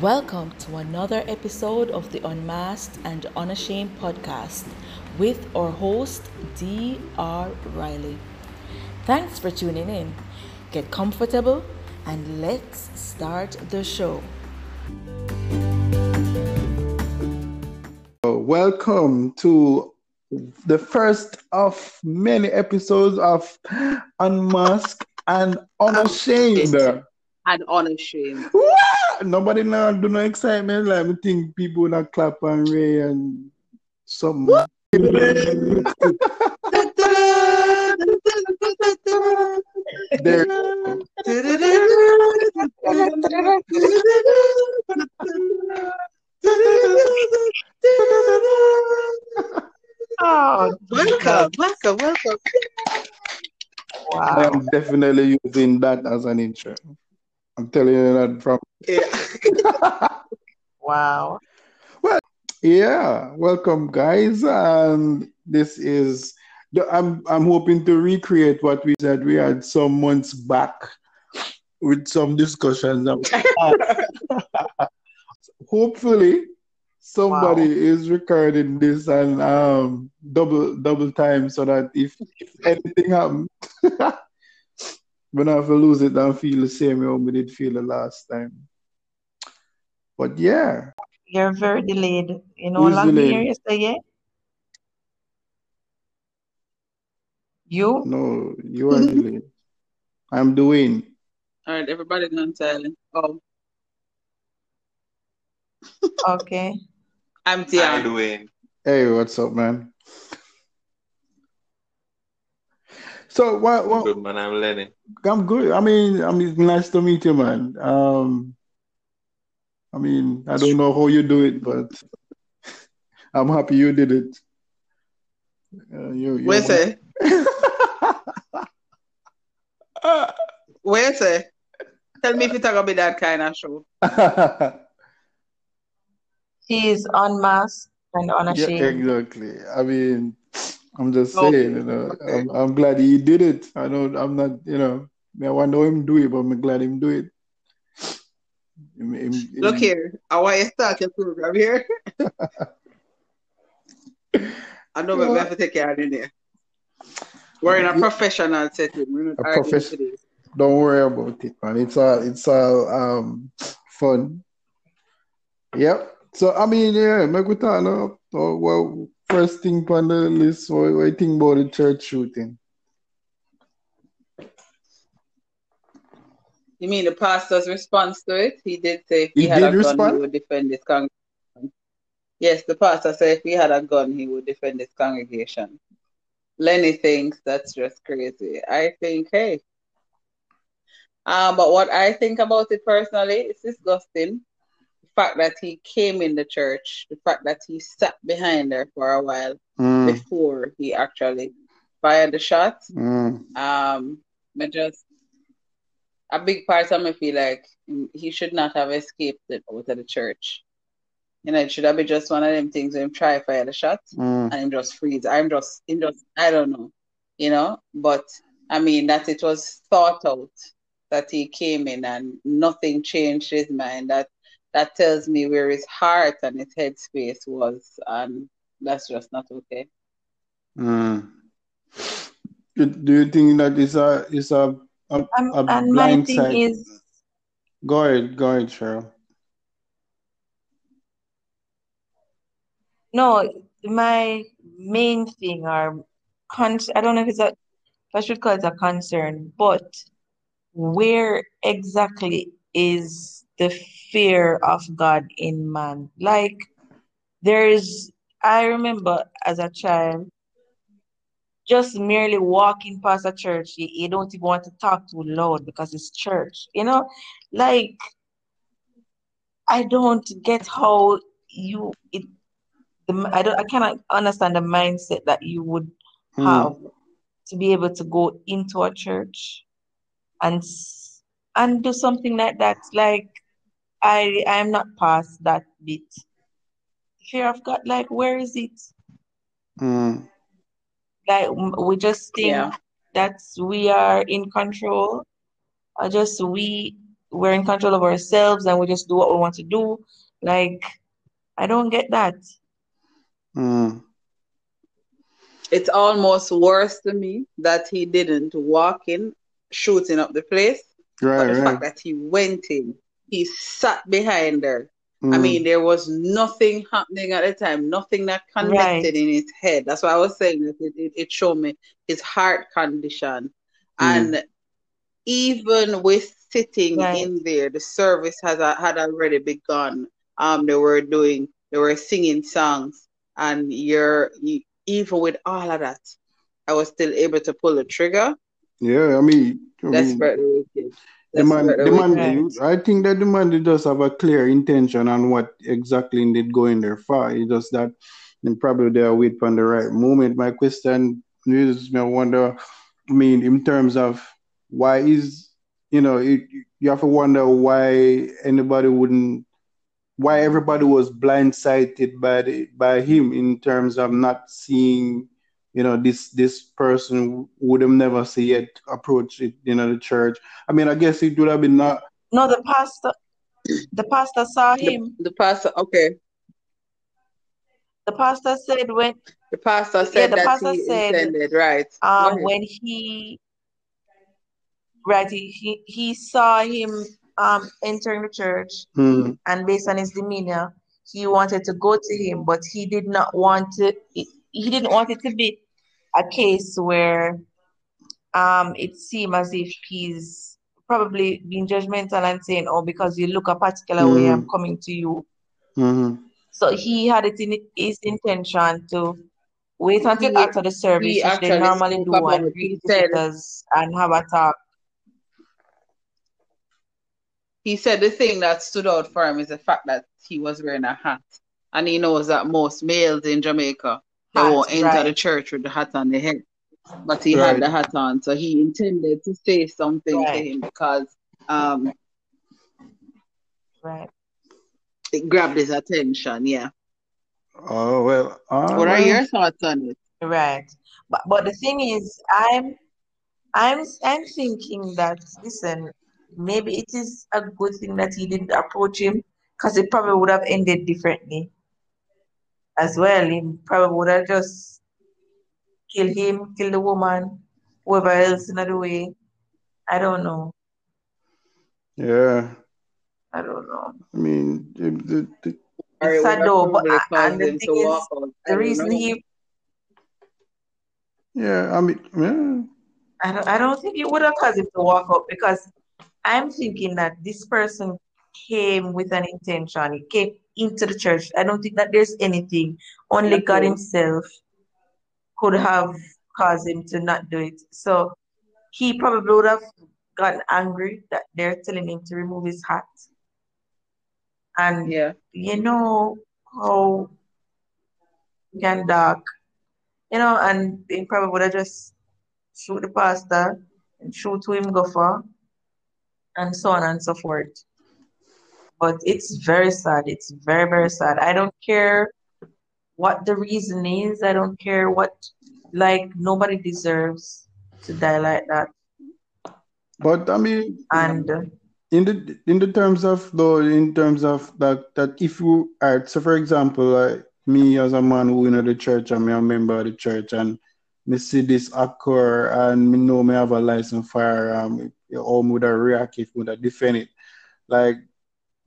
Welcome to another episode of the Unmasked and Unashamed podcast with our host, D.R. Riley. Thanks for tuning in. Get comfortable and let's start the show. Welcome to the first of many episodes of Unmasked and Unashamed. And unashamed. Wah! Nobody now do no excitement. Like me think people not clap and ray and some. there. Oh, welcome, welcome, welcome. I'm definitely using that as an intro. I'm telling you that from Yeah. wow. Well, yeah, welcome guys. And this is the, I'm I'm hoping to recreate what we said we had some months back with some discussions. that we had. Hopefully somebody is recording this and um double double time so that if, if anything happens we don't have to lose it and feel the same way we did feel the last time. But yeah. You're very delayed. You know Who's how long delayed? here yesterday? You? No, you are delayed. I'm doing. All right, everybody gone silent. Oh, Okay. I'm How doing? Hey, what's up, man? So what? What? Good man, I'm Lenny. I'm good. I mean, I mean, it's nice to meet you, man. Um, I mean, I don't know how you do it, but I'm happy you did it. Uh, you, you Where's it? Where's it? Tell me if you talk about that kind of show. She's unmasked and on a Yeah, unashamed. exactly. I mean, I'm just Okay, saying, you know, okay. I'm, I'm glad he did it. I know I'm not, you know, I want to know him do it, but I'm glad him do it. Him- him- him- Look here, I want you to start your program here. I know, but we have to take care of it there. We're in a professional setting. We're not A arguing profes- today. Don't worry about it, man. It's all, it's all um fun. Yep. So I mean, yeah, make we talk now. Oh, well, first thing on the list, what, what you think about the church shooting? You mean the pastor's response to it? He did say if he, He had a gun, he would defend his congregation. Yes, the pastor said if he had a gun, he would defend his congregation. Lenny thinks that's just crazy. I think, hey. Um, but what I think about it personally, it's disgusting. The fact that he came in the church, the fact that he sat behind her for a while Mm, before he actually fired the shot. mm, Um, but just a big part of me feel like he should not have escaped it out of the church. You know, it should have been just one of them things where him try fire the shot mm. and him just freeze. I'm just, him just, I don't know, you know. But I mean that it was thought out that he came in and nothing changed his mind. That that tells me where his heart and his headspace was, and that's just not okay. Mm. Do, do you think that is a is a a, Um, a and my blind thing side? is, Go ahead, go ahead, Cheryl. no, my main thing or con I don't know if it's a, if I should call it a concern, but where exactly is the fear of God in man? Like, there's, I remember as a child, just merely walking past a church, you, you don't even want to talk too loud because it's church. You know, like I don't get how you it the I don't I cannot understand the mindset that you would Hmm. have to be able to go into a church and and do something like that. Like I I'm not past that bit. Fear of God, like where is it? Mm. Like we just think Yeah. that we are in control, or just we we're in control of ourselves and we just do what we want to do. Like, I don't get that. Mm. It's almost worse to me that he didn't walk in shooting up the place. Right, but the right. fact that he went in, he sat behind her. I Mm. mean, there was nothing happening at the time, nothing that connected Right. in his head. That's why I was saying that it, it, it showed me his heart condition. Mm. And even with sitting Right. in there, the service has had already begun. Um, they were doing, they were singing songs, and you're you, even with all of that, I was still able to pull the trigger. Yeah, I mean, I mean, Desperately wicked. The man, the man, I think that the man did just have a clear intention on what exactly he did go in there for. It's just that and probably they are wait for the right moment. My question is, I wonder, I mean, in terms of why is, you know, it, you have to wonder why anybody wouldn't, why everybody was blindsided by the, by him in terms of not seeing, you know, this this person would have never see yet approach it, you know, the church. I mean, I guess it would have been not. No, the pastor, the pastor saw him. the pastor, okay. The pastor said when, The pastor yeah, said the that pastor he said, intended, right? Um, when he, right, he, he, he saw him, um, entering the church Hmm. and based on his demeanor, he wanted to go to him, but he did not want to, he he didn't want it to be a case where, um, it seemed as if he's probably being judgmental and saying, oh, because you look a particular way, I'm Mm. coming to you. hmm So he had it in his intention to wait until He after the service, which they normally do, and greet visitors and have a talk. he said the thing that stood out for him is the fact that he was wearing a hat, and he knows that most males in Jamaica they Hat, won't enter the church with the hat on the head, but he had the hat on, so he intended to say something to him because um right. it grabbed his attention. Yeah. Oh well. What are your thoughts on it? Right. But but the thing is, I'm I'm I'm thinking that listen, maybe it is a good thing that he didn't approach him because it probably would have ended differently as well. He probably would have just killed him, killed the woman, whoever else in the way. I don't know. Yeah. I don't know. I mean, the, the, the, Or It's sad though, but probably a- caused and the thing is, walk out. I the reason know. he yeah. I mean, yeah. I don't I don't think it would have caused him to walk out because I'm thinking that this person came with an intention. He came into the church. I don't think that there's anything. Only That's God. Himself could have caused him to not do it. So he probably would have gotten angry that they're telling him to remove his hat. And Yeah. you know how can dark, you know, and he probably would have just shoot the pastor and shoot who him go for, and so on and so forth. But it's very sad. It's very, very sad. I don't care what the reason is. I don't care what, like, nobody deserves to die like that. But I mean, And uh, in the in the terms of though, in terms of that that if you are so for example, like me as a man who in the church, I'm a member of the church, and me see this occur, and me know me have a license firearm, or me would have react if would have defend it. Like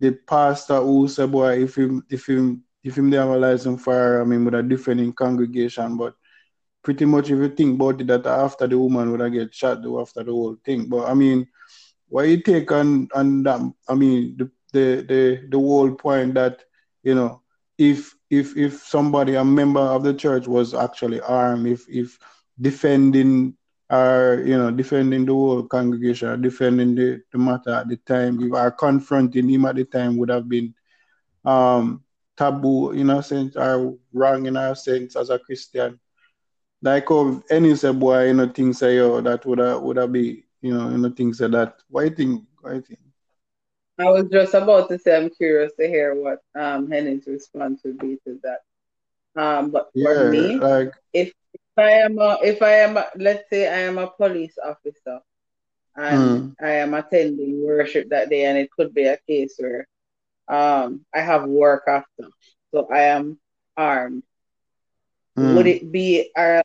the pastor who said, boy, if him if him if him they have a license firearm, him would have defend in congregation, but pretty much if you think about it, that after the woman would have get shot, though after the whole thing. But I mean, what you take on on? I mean, the the the the whole point that you know, if if if somebody a member of the church was actually armed, if if defending or you know defending the whole congregation, or defending the, the matter at the time, if are confronting him at the time would have been um taboo in a sense or wrong in a sense as a Christian. Like of any say boy, you know, things say yo that would have would have be, you know, you know, things like that. Why think? You think? I was just about to say I'm curious to hear what um Henning's response would be to that. Um, but for Yeah, me, like if I am a if I am a, let's say I am a police officer and I am attending worship that day, and it could be a case where um, I have work after, so I am armed. Would it be uh,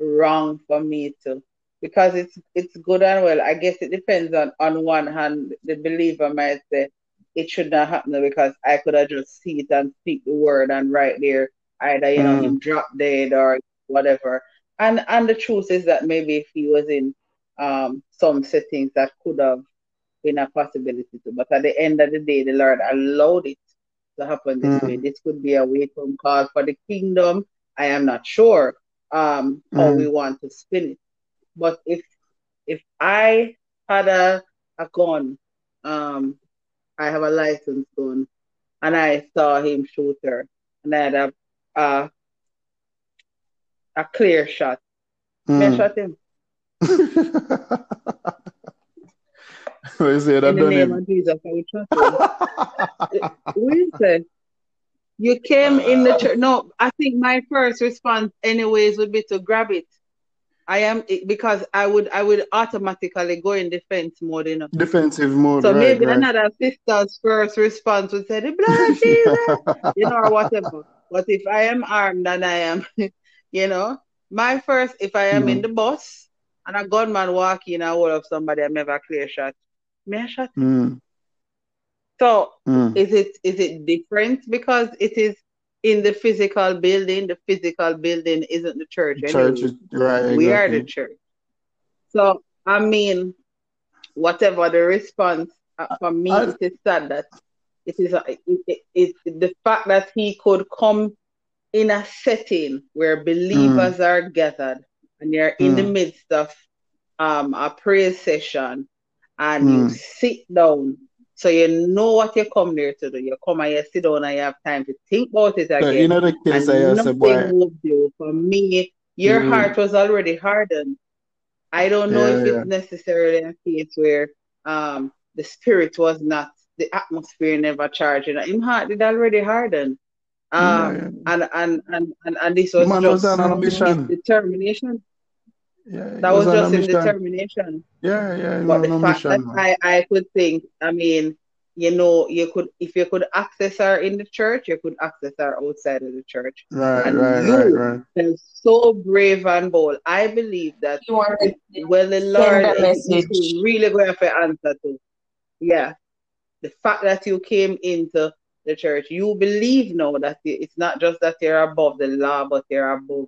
wrong for me to? Because it's it's good and well. I guess it depends on on one hand, the believer might say it should not happen because I could have just see it and speak the word and right there either you know him drop dead or whatever. And and the truth is that maybe if he was in um, some settings that could have been a possibility to, but at the end of the day, the Lord allowed it to happen this way. This could be a wake up call for the kingdom. I am not sure um, how we want to spin it, but if if I had a a gun, um, I have a license gun, and I saw him shoot her, and I had a a, a clear shot. I mm. shot him? we say that In the name him. of Jesus, I will trust him. said you came in the church. No, I think my first response, anyways, would be to grab it. I am because I would I would automatically go in defense mode, you know. Defensive mode, So right, maybe right. another sister's first response would say the blood Jesus, you know, or whatever. But if I am armed and I am, you know, my first, if I am in the bus and a gunman walk in and hold up somebody, I never clear shot. May I shot? Mm, So mm. is it is it different because it is in the physical building? The physical building isn't the church. Church, anyway. is- right, we are the church. So I mean, whatever the response uh, for me, I- it is sad that it is uh, it, it, it, the fact that he could come in a setting where believers are gathered and you're in the Mm. midst of um, a prayer session and you Mm. sit down. So you know what you come there to do. You come and you sit down and you have time to think about it again in other case, I nothing boy, moved you. For me, your Mm. heart was already hardened. I don't know Yeah, if yeah. it's necessarily a case where um the spirit was not the atmosphere never charged. You know, him heart did already harden. Um Yeah, yeah. and, and and and and this was man just was on a determination. Yeah, That was, on a just his mission. determination. Yeah, yeah, But the fact that. I, I could think, I mean, you know, you could if you could access her in the church, you could access her outside of the church. Right, And right, you right, right. are so brave and bold. I believe that You want to well the Lord is, is message. who really going to answer to. Yeah. The fact that you came into the church, you believe now that it's not just that they're above the law, but they're above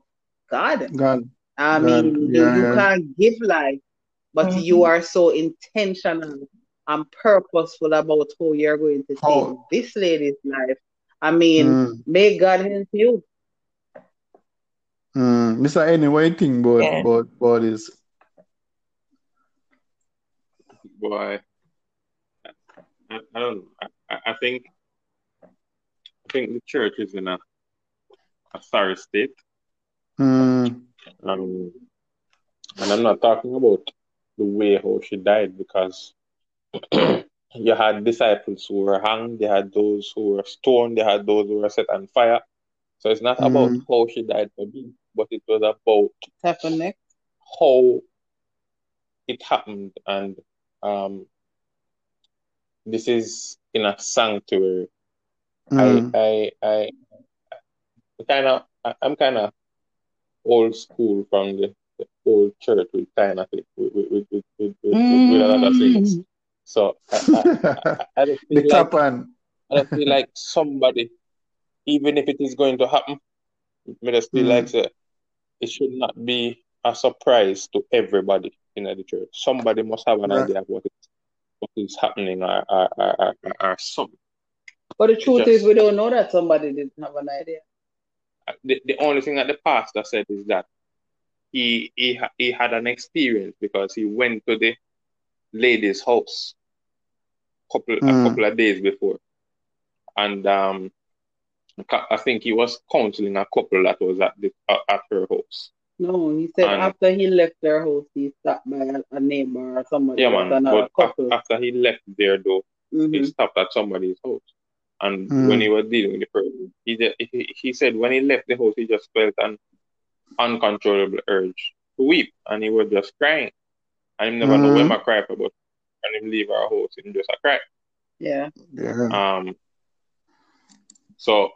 God. God, I God, mean, you, yeah, you yeah. can't give life, but Mhm. you are so intentional and purposeful about how you're going to take How- this lady's life. I mean, Mm, may God help you. mm. Mr. Any, what you think about, Yeah. about, about this? boy, I, I don't know. I, I- I think I think the church is in a, a sorry state. Mm, Um, and I'm not talking about the way how she died because you had disciples who were hanged, they had those who were stoned, they had those who were set on fire. So it's not about Mm. how she died for me, but it was about Happen how it happened and um this is in a sanctuary mm, i i i kind of i'm kind of old school from the, the old church with kind of with with with with, with, with, with, with a lot of things so I, I, I don't the feel like Japan. I don't feel like somebody even if it is going to happen me just feel Mm. like say, it should not be a surprise to everybody in the church. Somebody must have an Right. idea of what is what is happening or or, or, or, or something. But the truth Just- is, we don't know that somebody didn't have an idea. The, the only thing that the pastor said is that he he he had an experience because he went to the lady's house couple a Mm. couple of days before, and um, I think he was counseling a couple that was at the uh, at her house. No, he said And- after he left their house, he stopped by a, a neighbor or somebody. Yeah, man. But af- couple. after he left there, though, he Mhm. stopped at somebody's house. And Mm. when he was dealing with the person, he, just, he he said when he left the house, he just felt an uncontrollable urge to weep, and he was just crying. And him never know when I cry for, but and him leave our house and just a cry. Yeah. Yeah. Um. So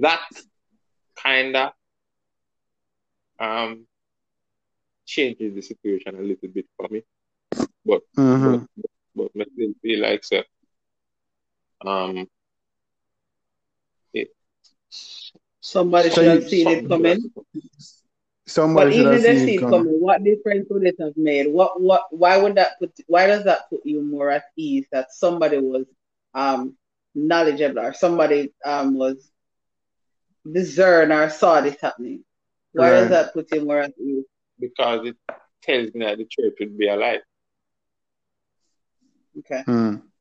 that kinda um changes the situation a little bit for me, but Mhm. but, but I still feel like so. Um. It, Somebody So should have seen it coming. Somebody But should even have if they seen see it it coming. coming, what difference would it have made? What what why would that put why does that put you more at ease that somebody was um knowledgeable or somebody um was discern or saw this happening? Why Right. does that put you more at ease? because it tells me that the church would be alive. Okay. Mm.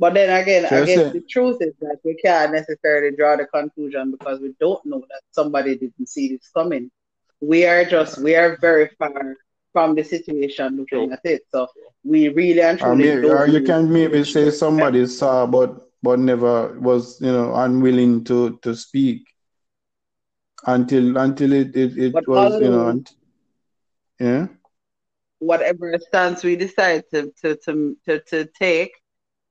But then again, I guess the truth is that we can't necessarily draw the conclusion because we don't know that somebody didn't see this coming. We are just we are very far from the situation looking at it. So we really and Or, truly maybe, or you can maybe say somebody saw but but never was you know unwilling to to speak until until it it, it But was you know unt- yeah whatever stance we decide to, to, to, to, to take,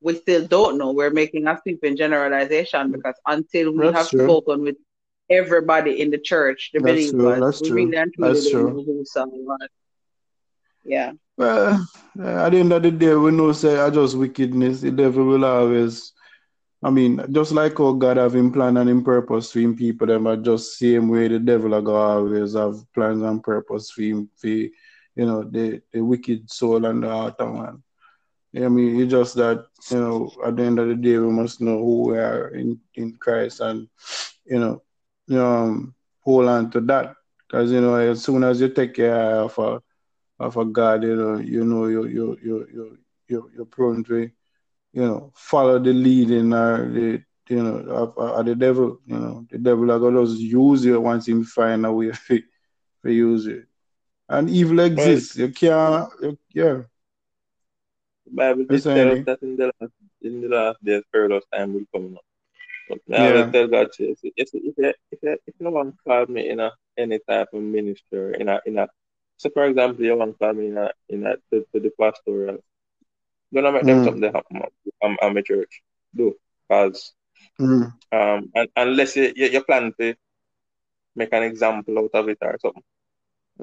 we still don't know. We're making a sweeping generalization mm. because until we That's have true. spoken with everybody in the church, the That's true, believers, that's we true, really truly that's true. who. Yeah. well uh, at the end of the day we know say I just wickedness the devil will always I mean just like how God have him plan and him purpose for him people them are just same way the devil are always have plans and purpose for him for you know the the wicked soul and the heart of man. I mean, it's just that you know, at the end of the day, we must know who we are in, in Christ, and you know, um, hold on to that. Because you know, as soon as you take your eye off a of a God, you know, you know, you you you you you you're prone to, you know, follow the leading or the you know of, of the devil. You know, the devil are gonna just use you once him find a way to, to use it. And evil exists. You can't. You, yeah. The Bible did tell us that in the last in the last days perilous time will come now. But now Yeah. I tell God if if if if you if you want to call me in a any type of ministry in a in a so for example you want to call me in a in a to, to the pastoral gonna make them Mm. something happen I'm, I'm a church do because Mm. um un, unless you, you you plan to make an example out of it or something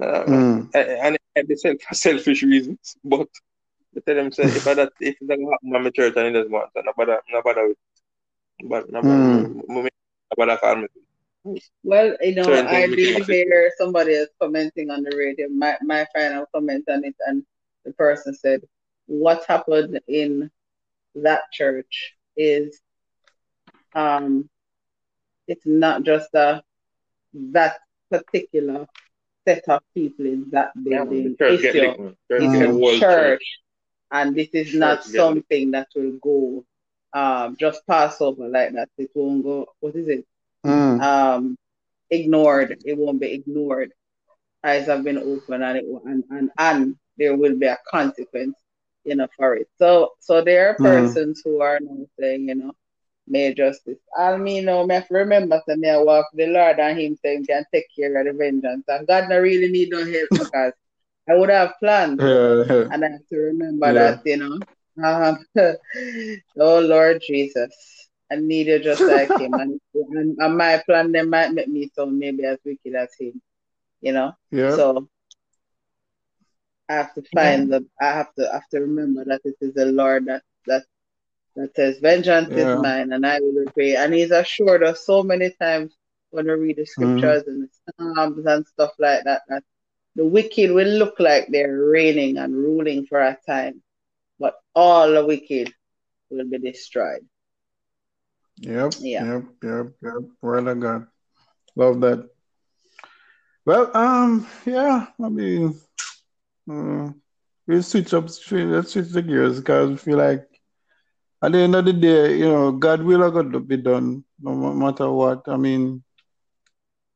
uh, Mm. and, and and self, selfish reasons but I tell them say if I that if that happen at my church and it doesn't want to nobody nobody with but nobody Mm. nobody call me Well, you know, Certain I things we did hear somebody else commenting on the radio. My my final comment on it, and the person said, "What happened in that church is, um, it's not just a that particular set of people in that Yeah, the building church get issue. licked. Church. It's a church, and this is not Church get licked. something that will go, um, just pass over like that. It won't go. What is it? Mm. um, ignored. It won't be ignored. Eyes have been opened, and it will- and, and and there will be a consequence, you know, for it. So so there are Mm. persons who are now saying, you know, may justice. I mean, no, me have to remember that me I walk the Lord and Him saying can take care of the vengeance, and God not really need no help because I would have planned. Yeah, yeah. And I have to remember Yeah. that, you know. Um, oh Lord Jesus. I need you just like him. And, and, and my plan they might make me sound maybe as wicked as him. You know? Yeah. So I have to find the I have to I have to remember that it is the Lord that that that says vengeance Yeah. is mine and I will repay. And he's assured us so many times when we read the scriptures and the Psalms and stuff like that that the wicked will look like they're reigning and ruling for a time, but all the wicked will be destroyed. Yep, Yeah. yep, yep, yep. Word of God. Love that. Well, um, yeah, I mean, uh, we'll switch up, let's switch the gears because I feel like at the end of the day, you know, God will have got to be done no matter what. I mean,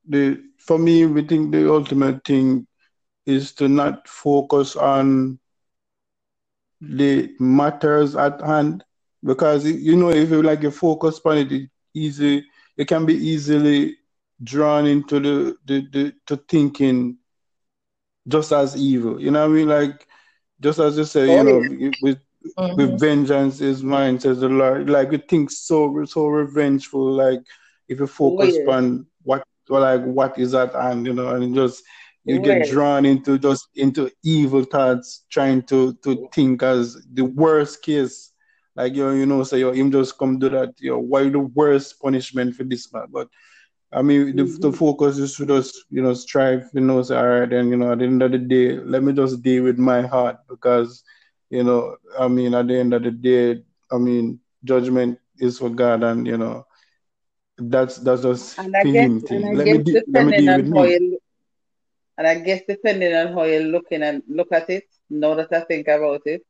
the for me, we think the ultimate thing is to not focus on the matters at hand because you know if you like you focus on it, it easy it can be easily drawn into the, the, the to thinking just as evil. You know what I mean? Like just as you say, you know, with Mhm. with vengeance is mine, says the Lord. Like we think so so revengeful. Like if you focus yeah. on what like what is at hand, you know, and just you get drawn into just into evil thoughts, trying to to think as the worst case. Like you, you know, say yo, him just come do that. You know, why the worst punishment for this man? But I mean, the, the Mhm. focus is to just, you know, strive, you know, say, all right, then, you know, at the end of the day, let me just deal with my heart because, you know, I mean, at the end of the day, I mean, judgment is for God and, you know, that's that's just And I guess, him and thing. I Let guess me de- let me depending deal on with how me. you, and I guess depending on how you're looking and look at it, now that I think about it,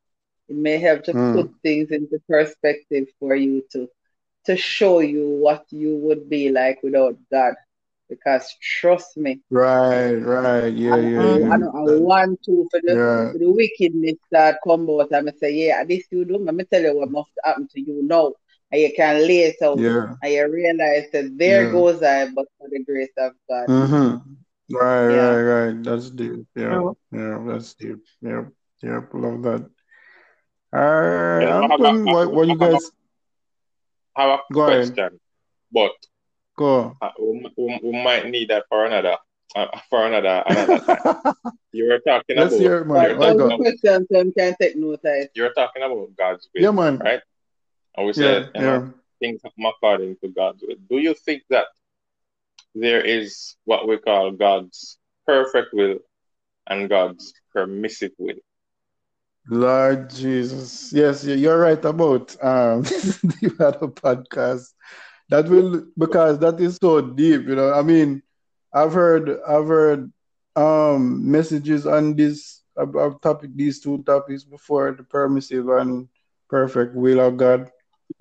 it may help to Mm. put things into perspective for you to to show you what you would be like without God. Because trust me, Right, right, yeah, and, yeah, and, yeah. and, and one, two, for the, Yeah, for the wickedness that come out, I'm say, yeah, this you do, let me tell you what must happen to you now. And you can lay it out, yeah, and you realize that there yeah. goes I, but for the grace of God. Mm-hmm. Right, Yeah. right, right. That's deep. Yeah, True. yeah, that's deep. Yeah, yeah, love that. Uh, Yeah, I I'm have a, going, I what, what you guys, have a go ahead, question, but go. uh, we, we, we might need that for another uh, for another another time. You were talking Let's about hear it, you man. were But Why pose talking about question so you can take note of you were talking about God's will, Yeah, man. right? And we Yeah, said, you know, yeah. things happen according to God's will. Do you think that there is what we call God's perfect will and God's permissive will? Lord Jesus. Yes, you- you're right about um the other podcast. That will because that is so deep, you know. I mean, I've heard I've heard um messages on this about topic these two topics before, the permissive and perfect will of God.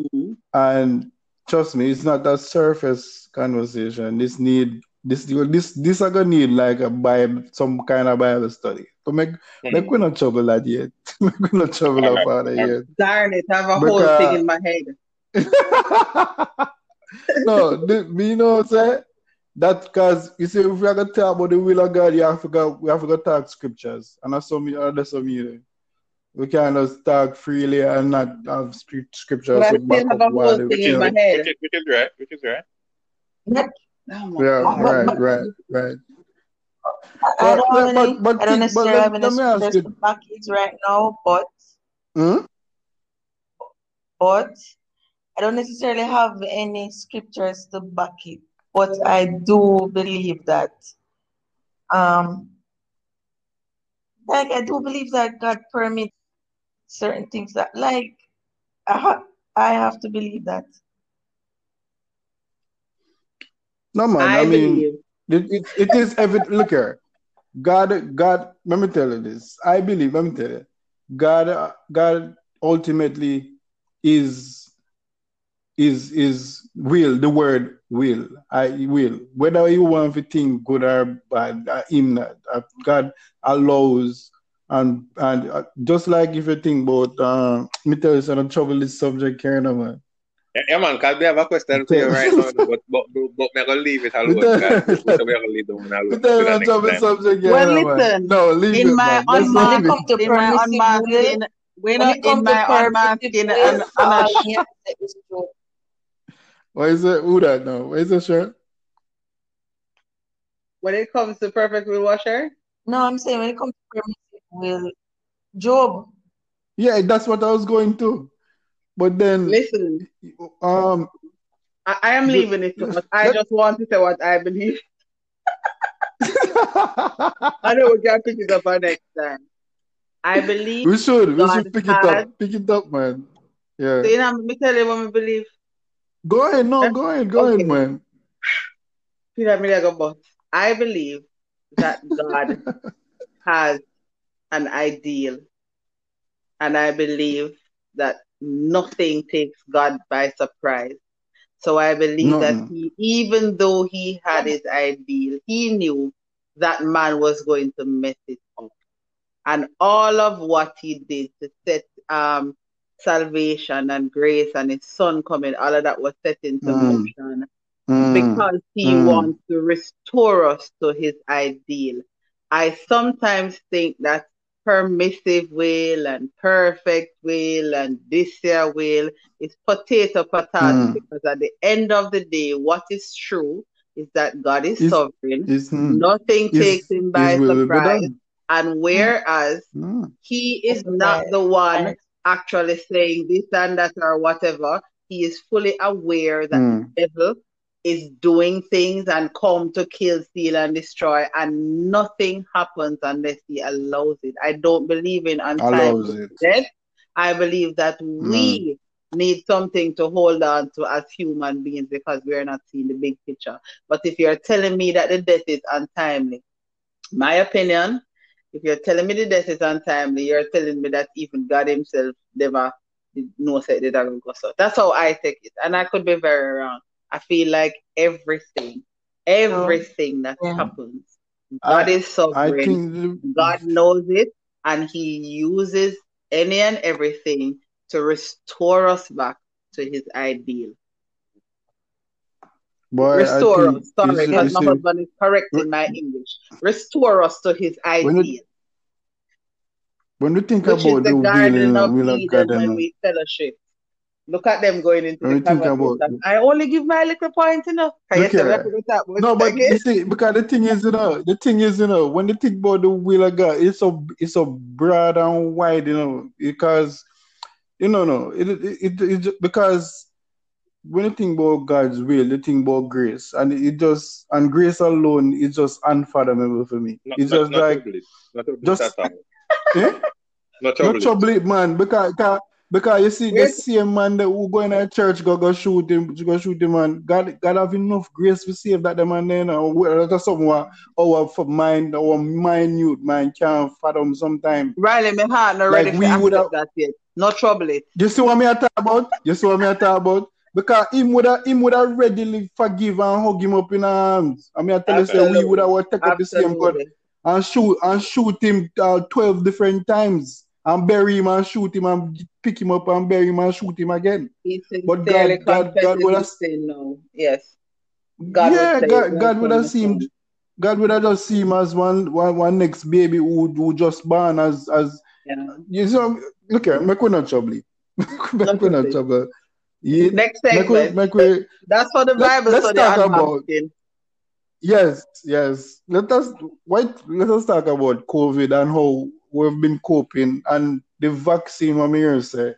Mhm. And trust me, it's not a surface conversation. This need this this this are gonna need like a Bible, some kind of Bible study. To make make Hmm. we not trouble that yet. make we not trouble All up right, out of all right. yet. Darn it, I have a whole thing in my head. no, the, me know say that because you see if we are gonna talk about the will of God, you have to go we have to go talk scriptures. And that's some that's some meaning. We can't just talk freely and not have script- But scriptures I to still back have up a what whole we thing in Which, my feel. which, head. which, is, which is right, which is right. But, Oh Yeah, God. right, right, right. I don't let- really, but but I don't think, but necessarily have any let scriptures to you. back it right now, but Hmm? but I don't necessarily have any scriptures to back it. But I do believe that um like I do believe that God permits certain things that like I ha I have to believe that. No man, I I mean it, it, it is evident. Look here, God, God. Let me tell you this. I believe. Let me tell you, God, God ultimately is is is will. The word will. I will. Whether you want to think good or bad, uh, him not. Uh, God allows. And and uh, just like if you think about, uh, me tell you, some trouble this subject here, no man. Yeah, yeah, man, because we have a question for you right now, but but but, but we're gonna leave it alone, tell- We, we say we're gonna leave the one alone tell to you, the a next trouble time. subject here, Well, no man. listen, No, leave in it, my man. Let's When it leave it. comes to unmasked, in my permissive unmasking, we when know it comes in my permissive unmasking will, and and all a me have to say is true. What is it? Who that now? What is it, shirt? when it comes to perfect will washer, No, I'm saying when it comes to permissive will, Job, Yeah, that's what I was going to. But then, listen, um, I, I am leaving it, but I just want to say what I believe. I know we can pick it up for next time. I believe. we should, we God should pick it up, pick it up, man. Yeah. So, you know, me tell you what we believe. Go ahead, no, go ahead, go Okay. ahead, man. Peter Milligan, but I believe that God has an ideal, and I believe that nothing takes God by surprise. So I believe that Nothing. he, even though he had his ideal, he knew that man was going to mess it up, and all of what he did to set um salvation and grace and his son coming, all of that was set into Mm. motion Mm, because he Mm. wants to restore us to his ideal. I sometimes think that permissive will and perfect will and this year will. It's potato potato Mm. because at the end of the day, what is true is that God is Is sovereign. is mm, Nothing is takes him by his will will be surprise. And whereas Mm. he is not the one actually saying this and that or whatever, he is fully aware that Mm. the devil is doing things and come to kill, steal, and destroy, and nothing happens unless he allows it. I don't believe in untimely death. I believe that we hmm. need something to hold on to as human beings because we are not seeing the big picture. But if you're telling me that the death is untimely, my opinion, if you're telling me the death is untimely, you're telling me that even God Himself never did- knows that it doesn't go so. That's how I take it, and I could be very wrong. I feel like everything, everything that Yeah. happens, I- God is sovereign. think the, God knows it, and He uses any and everything to restore us back to His ideal. boy, restore think us. Sorry, you see- because you my see- husband is correcting my English. Restore us to His When you- ideal, when you think which is about the the Garden of will of Eden when we fellowship. Look at them going into When the you think about- conversation. I only give my little point you know. say we here. have to go talk about No, but you see, because the thing is, you know, the thing is, you know, when you think about the will of God, it's so it's so broad and wide, you know, because you know, no, it it, it, it because when you think about God's will, you think about grace, and it just and grace alone is just unfathomable for me. Not, It's not, just not like, trouble. Not trouble just- it at eh? Not no trouble it. trouble man, because. Because you see, the same man that who go in a church go go shoot him, go shoot him, man. God, God have enough grace to save that the man then. Well, that's someone our for mind, our minute man can't fathom sometimes. Riley, my heart not Like ready we would have- that yet. No trouble it. You see what me I talk about? You see what me I talk about? Because him would have him would have readily forgive and hug him up in arms. I mean, I tell you, say we would have take up the same Absolutely. and shoot and shoot him uh, twelve different times and bury him and shoot him and pick him up and bury him and shoot him again. He But God- God- God would have- sin now. Yes. God yeah, would God, God would have seen God would have just seen him as one one, one next baby who, who just born as as Yeah. you know look here, make we not trouble. make we not trouble. Yeah, Next make we, make we That's for the Bible let's talk about- yes, yes. Let us wait let us talk about COVID and how we've been coping and the vaccine what me hear say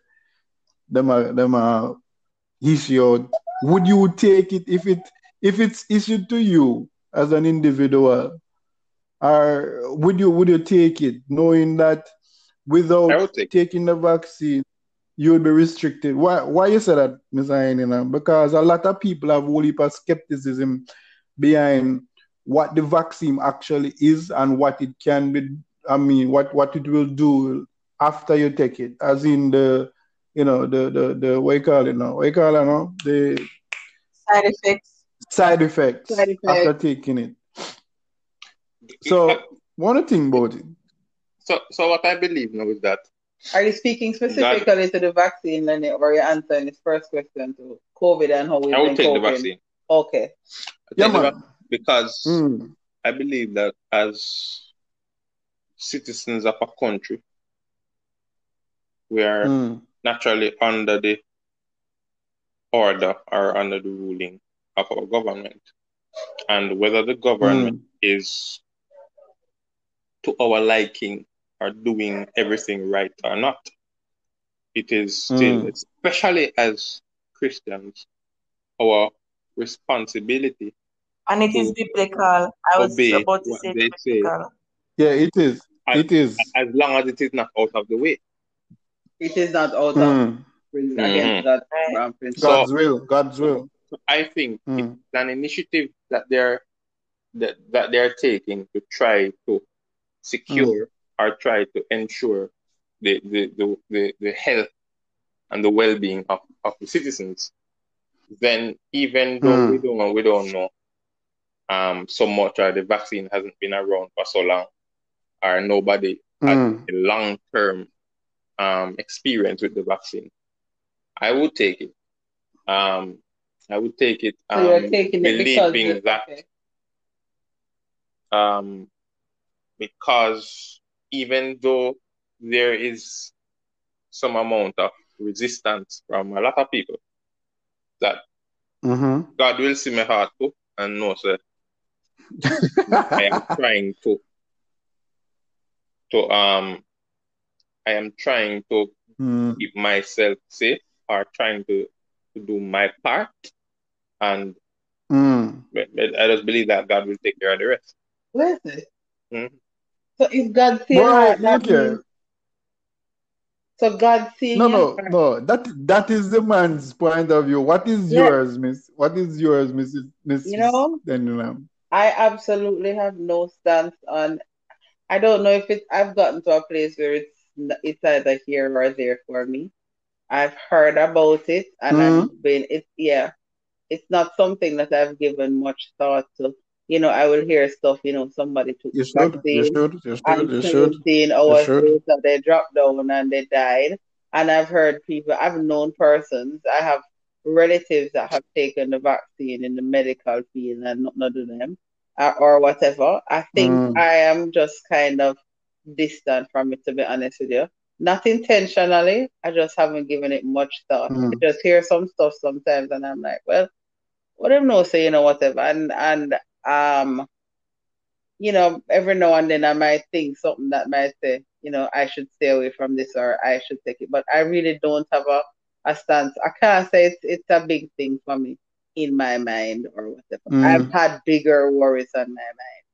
them are them are issued. Would you take it if it if it's issued to you as an individual? Or would you would you take it knowing that without taking the vaccine you would be restricted? Why why you say that, Ms. Ainina? Because a lot of people have whole heap of skepticism behind what the vaccine actually is and what it can be I mean what, what it will do after you take it. As in the you know the the, the what you call it now? What you call it now? The Side effects. side effects Side effects. after taking it. So one thing about it. so, so what I believe now is that Are you speaking specifically to the vaccine, Lenny, or are you answering this first question to COVID and how we've I been would take the vaccine. Okay. Yeah man. because Mm. I believe that as citizens of a country, we are Mm. naturally under the order or under the ruling of our government. And whether the government Mm. is to our liking or doing everything right or not, it is still, Mm. especially as Christians, our responsibility. And it is biblical. I was obey about to say they say. biblical. Yeah, it is. I- It is. as long as it is not out of the way. It is not out of Mm. against that Right. um, principle. So- God's will. God's will. So I think Mm. it's an initiative that they're that, that they're taking to try to secure or try to ensure the the, the, the, the health and the well being of, of the citizens. Then even though we Mm. don't we don't know um so much or the vaccine hasn't been around for so long or nobody Mm. a long term um, experience with the vaccine, I would take it. Um, I would take it, So you're um, taking it because believing that okay. um, because even though there is some amount of resistance from a lot of people, that Mm-hmm. God will see my heart too and know sir, I am trying to to um I am trying to Mm. keep myself safe or trying to, to do my part and Mm. but- but I just believe that God will take care of the rest. Listen. Mhm. So if God see your Boy, heart, that look here. means so God seeing No, no, heart. no. That that is the man's point of view. What is Yeah. yours, Miss? What is yours, Mrs. Mrs. You know, Denham? I absolutely have no stance on. I don't know if it's. I've gotten to a place where it's it's either here or there for me. I've heard about it, and Mm. I've been. It's yeah. It's not something that I've given much thought to. You know, I will hear stuff. You know, somebody took You the should, you should, you should, and you should. 17 hours later they dropped down and they died. And I've heard people, I've known persons, I have relatives that have taken the vaccine in the medical field and not none of them or whatever. I think Mm. I am just kind of distant from it, to be honest with you. Not intentionally, I just haven't given it much thought. Mm. I just hear some stuff sometimes and I'm like, well, what do know, say, you know, whatever. And, and, um, you know, every now and then I might think something that might say, you know, I should stay away from this or I should take it. But I really don't have a, a stance. I can't say it's, it's a big thing for me in my mind or whatever. Mm. I've had bigger worries on my mind.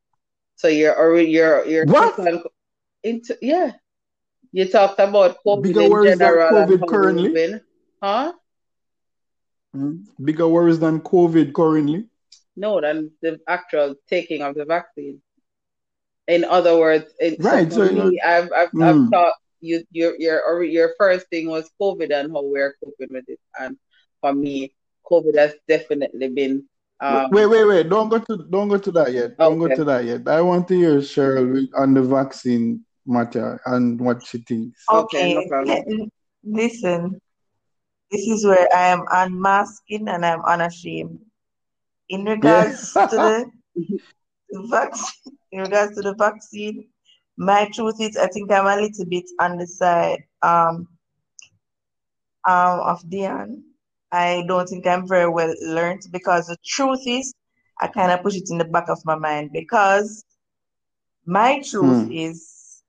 So you're already you're you're What? into yeah. You talked about COVID Bigger in worries than general and COVID currently? Huh? Mm. Bigger worries than COVID currently. No, than the actual taking of the vaccine. In other words, in, Right, so, know- me, I've I've, I've Mm. thought you your your your first thing was COVID and how we're coping with it, and for me, COVID has definitely been um wait, wait, wait! Don't go to don't go to that yet. Don't go to that yet. I want to hear Cheryl on the vaccine matter and what she thinks. Okay, Okay, problem. li- listen, this is where I am unmasking and I'm unashamed. In regards to the vaccine, in regards to the vaccine, my truth is I think I'm a little bit on the side um, um, of Dion. I don't think I'm very well learned because the truth is I kind of push it in the back of my mind because my truth Hmm. is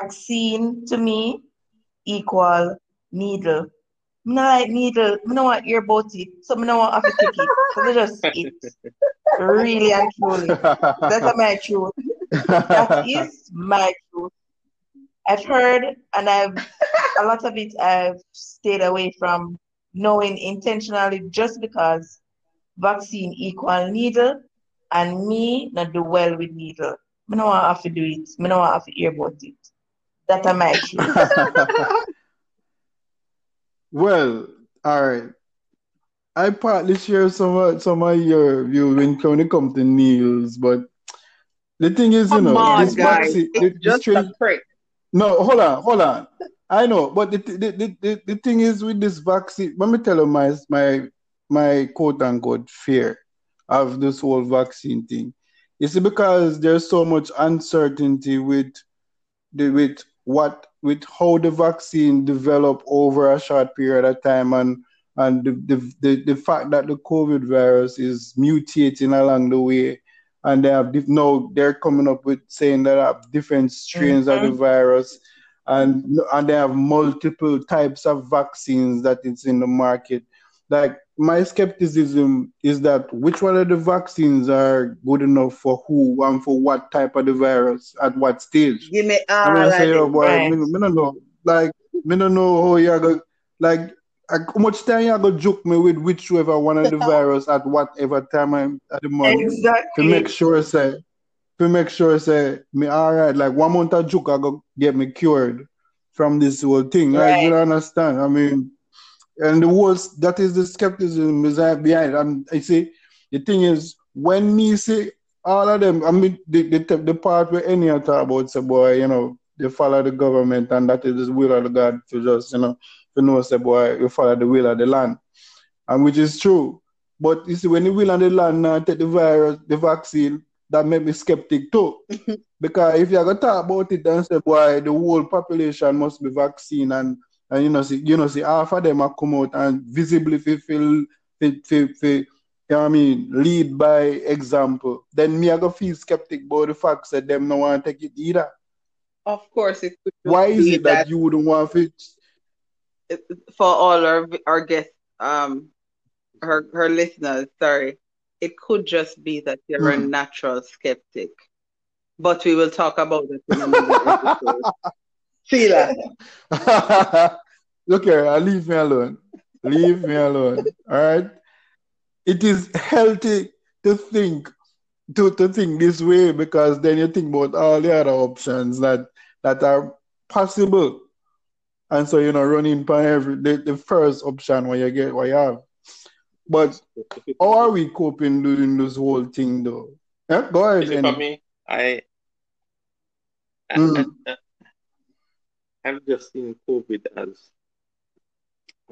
vaccine to me equal needle. No like needle. Me no want hear about it. So want have to take it. So they just it. Really and truly. That's my truth. That is my truth. I've heard and I've a lot of it I've stayed away from knowing intentionally just because vaccine equal needle and me not do well with needle. Me no want have to do it. Me no want have to hear about it. That are my truth. Well, all right. I partly share some of, some of your view when when it comes to Niels, but the thing is, you Come know, on, this guys. vaccine, It's the just strain, a prick. no, hold on, hold on. I know, but the, the, the, the, the thing is with this vaccine, let me tell you my my my quote unquote fear of this whole vaccine thing. It's because there's so much uncertainty with the with what with how the vaccine develop over a short period of time and and the, the, the, the fact that the COVID virus is mutating along the way. And they have now they're coming up with saying that have different strains of the mm-hmm. virus and and they have multiple types of vaccines that it's in the market. Like my skepticism is that which one of the vaccines are good enough for who and for what type of the virus at what stage. Give me I all mean, I say, oh boy, Right. me, me don't know. Like, me don't know how you go. Like, how much time you go joke me with whichever one of the virus at whatever time I'm at the month to make sure say, to make sure say me all right. Like one month of joke I go get me cured from this whole thing. You Right. understand? I mean, and the worst that is the skepticism behind. it. And I say the thing is when me say all of them, I mean the the, the part where any talk about say boy, you know, they follow the government and that is the will of the God to just, you know, to know say boy, you follow the will of the land. And which is true. But you see, when the will of the land now take the virus, the vaccine, that make me skeptic too. because if you're gonna talk about it and say, why the whole population must be vaccine and and you know see you know see half of them are come out and visibly feel you know what I mean, lead by example, then me I go feel skeptic about the fact that them no want to take it either. Of course, it could Why is it that, you wouldn't want to for all our our guests, um, her her listeners, sorry, it could just be that you're a Hmm. natural skeptic. But we will talk about it in another episode. Sheila, Look here, leave me alone. Leave me alone. All right. It is healthy to think to, to think this way because then you think about all the other options that that are possible. And so you know running by every the, the first option where you get what you have. But how are we coping during this whole thing though? Yeah, go ahead. For me, I, I, Mm. I I've just seen COVID as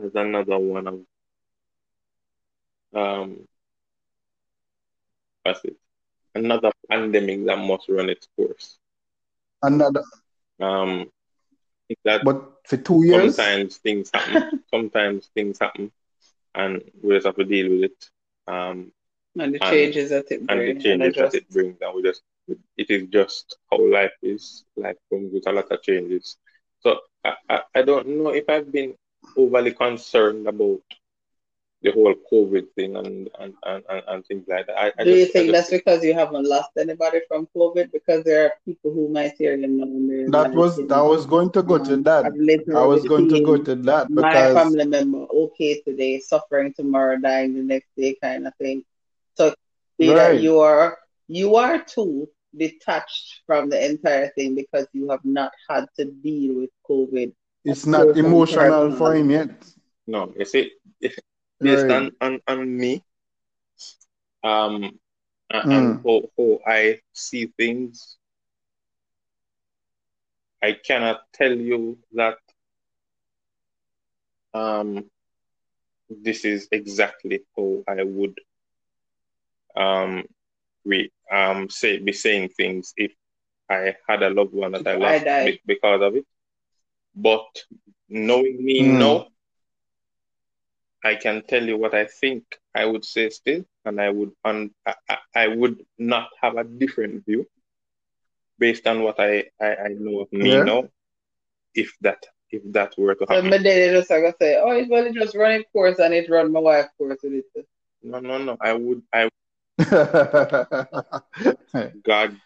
as another one of um what's it? Another pandemic that must run its course. Another Um, that but for two years. sometimes things happen. sometimes things happen, and we just have to deal with it. Um, and the And- changes that it brings. and the brings, and changes that it brings, and we just it is just how life is. Life comes with a lot of changes. So I, I, I don't know if I've been overly concerned about the whole COVID thing and and, and, and, and things like that. I, I Do you just, I think just that's because you haven't lost anybody from COVID? Because there are people who might hear you now That was like, I was going to go to that. I've literally I was going to go to that because my family member okay today, suffering tomorrow, dying the next day, kind of thing. So see that Right. you are you are too detached from the entire thing because you have not had to deal with COVID. it's not emotional for him yet. no. You see, based Right. on, on on me, um, and, Mm. how, how I see things, I cannot tell you that um this is exactly how I would um re um say be saying things if I had a loved one that I I lost be- because of it. But knowing me Mm. now, I can tell you what I think I would say still, and I would and I, I- I would not have a different view based on what I, I, I know of me Yeah. now, if that if that were to So happen. my daddy just like I say, oh, it's well, it just running course and it run my wife course with it. No, no, no. I would I God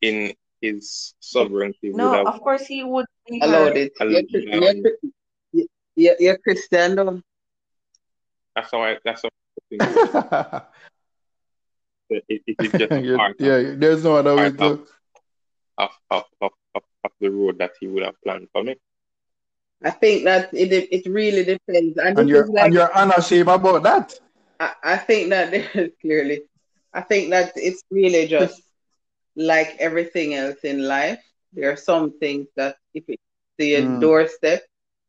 in his sovereignty would No, have of course he would be Allowed it. Al- You're, you're, Chri- you're, you're Christian, though. That's how I that's how I think it, it is just a yeah, of, there's no other way of, to. of, of, of, of, of the road that he would have planned for me. I think that it it really depends. And And this you're like and you're unashamed about that. I, I think that clearly, I think that it's really just like everything else in life. There are some things that if it's to your Mm. doorstep,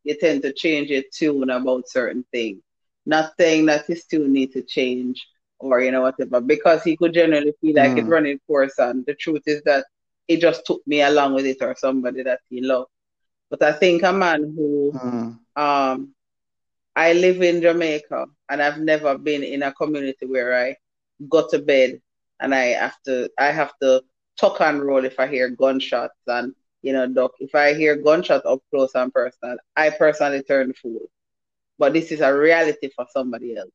you tend to change your tune about certain things. Not saying that he still needs to change or you know whatever, because he could generally feel like it's Mm. running course. And the truth is that it just took me along with it or somebody that he loved. But I think a man who Mm. um, I live in Jamaica and I've never been in a community where I go to bed and I have to I have to tuck and roll if I hear gunshots and you know doc, If I hear gunshot up close and personal, I personally turn fool. But this is a reality for somebody else.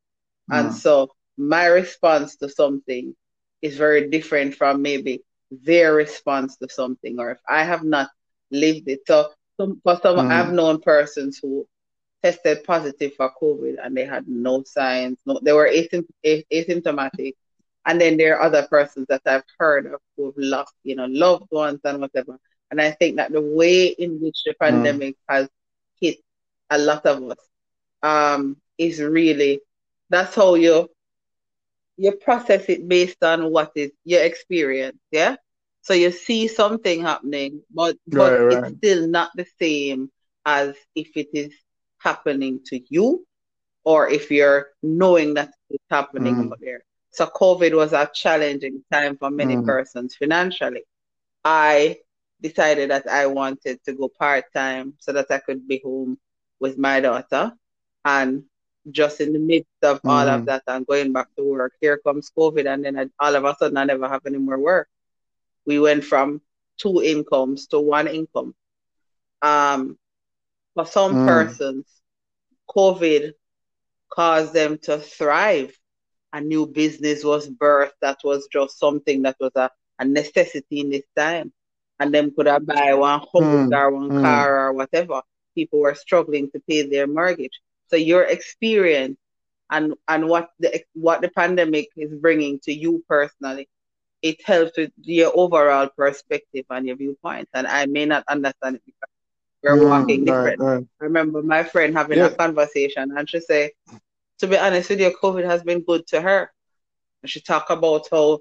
And Mm. so my response to something is very different from maybe their response to something, or if I have not lived it. So some, for some, Mm. I've known persons who tested positive for COVID and they had no signs, no, they were asympt- asymptomatic. And then there are other persons that I've heard of who've lost, you know, loved ones and whatever. And I think that the way in which the pandemic has hit a lot of us um, is really that's how you you process it based on what is your experience, yeah. So you see something happening, but but Right, it's still not the same as if it is happening to you, or if you're knowing that it's happening Mm. out there. So COVID was a challenging time for many Mm. persons financially. I decided that I wanted to go part time so that I could be home with my daughter. And just in the midst of all of Mm. that and going back to work, here comes COVID, and then I, all of a sudden I never have any more work. We went from two incomes to one income. Um, for some Mm. persons, COVID caused them to thrive. A new business was birthed that was just something that was a, a necessity in this time. And them could have buy one house Mm. or one Mm. car or whatever. People were struggling to pay their mortgage. So your experience and and what the what the pandemic is bringing to you personally, it helps with your overall perspective and your viewpoint. And I may not understand it because we're Mm. walking Right, different. right. I remember my friend having Yeah. a conversation and she say, to be honest with you, COVID has been good to her. And she talk about how,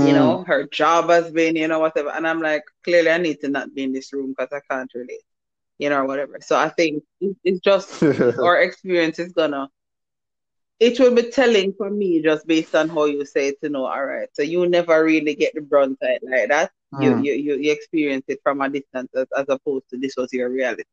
you Mm. know, her job has been, you know, whatever. And I'm like, clearly I need to not be in this room because I can't relate, you know, or whatever. So I think it's just our experience is gonna it will be telling for me just based on how you say it to know, all right. So you never really get the brunt of it like that. You, Mm. you you you experience it from a distance as, as opposed to this was your reality.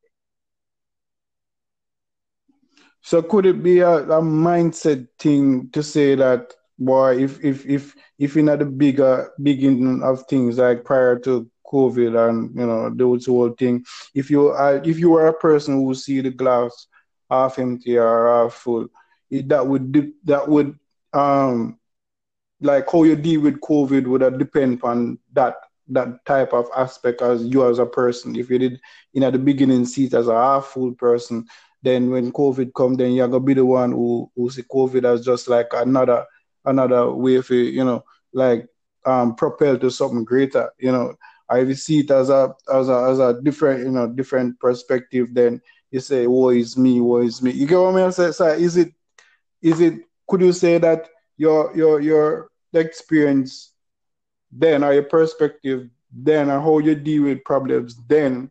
So could it be a, a mindset thing to say that boy, if if if if in the bigger beginning of things like prior to COVID and you know those whole thing, if you are if you are a person who see the glass half empty or half full, it, that would dip, that would um like how you deal with COVID would uh, depend on that that type of aspect as you as a person. If you did in at the beginning see it as a half full person, then when COVID come, then you're gonna be the one who who see COVID as just like another another way for you know like um propel to something greater. You know, I see it as a as a as a different you know different perspective, then you say, "Woe is me, woe is me." You get what I mean? So, is it is it could you say that your your your experience then or your perspective then and how you deal with problems then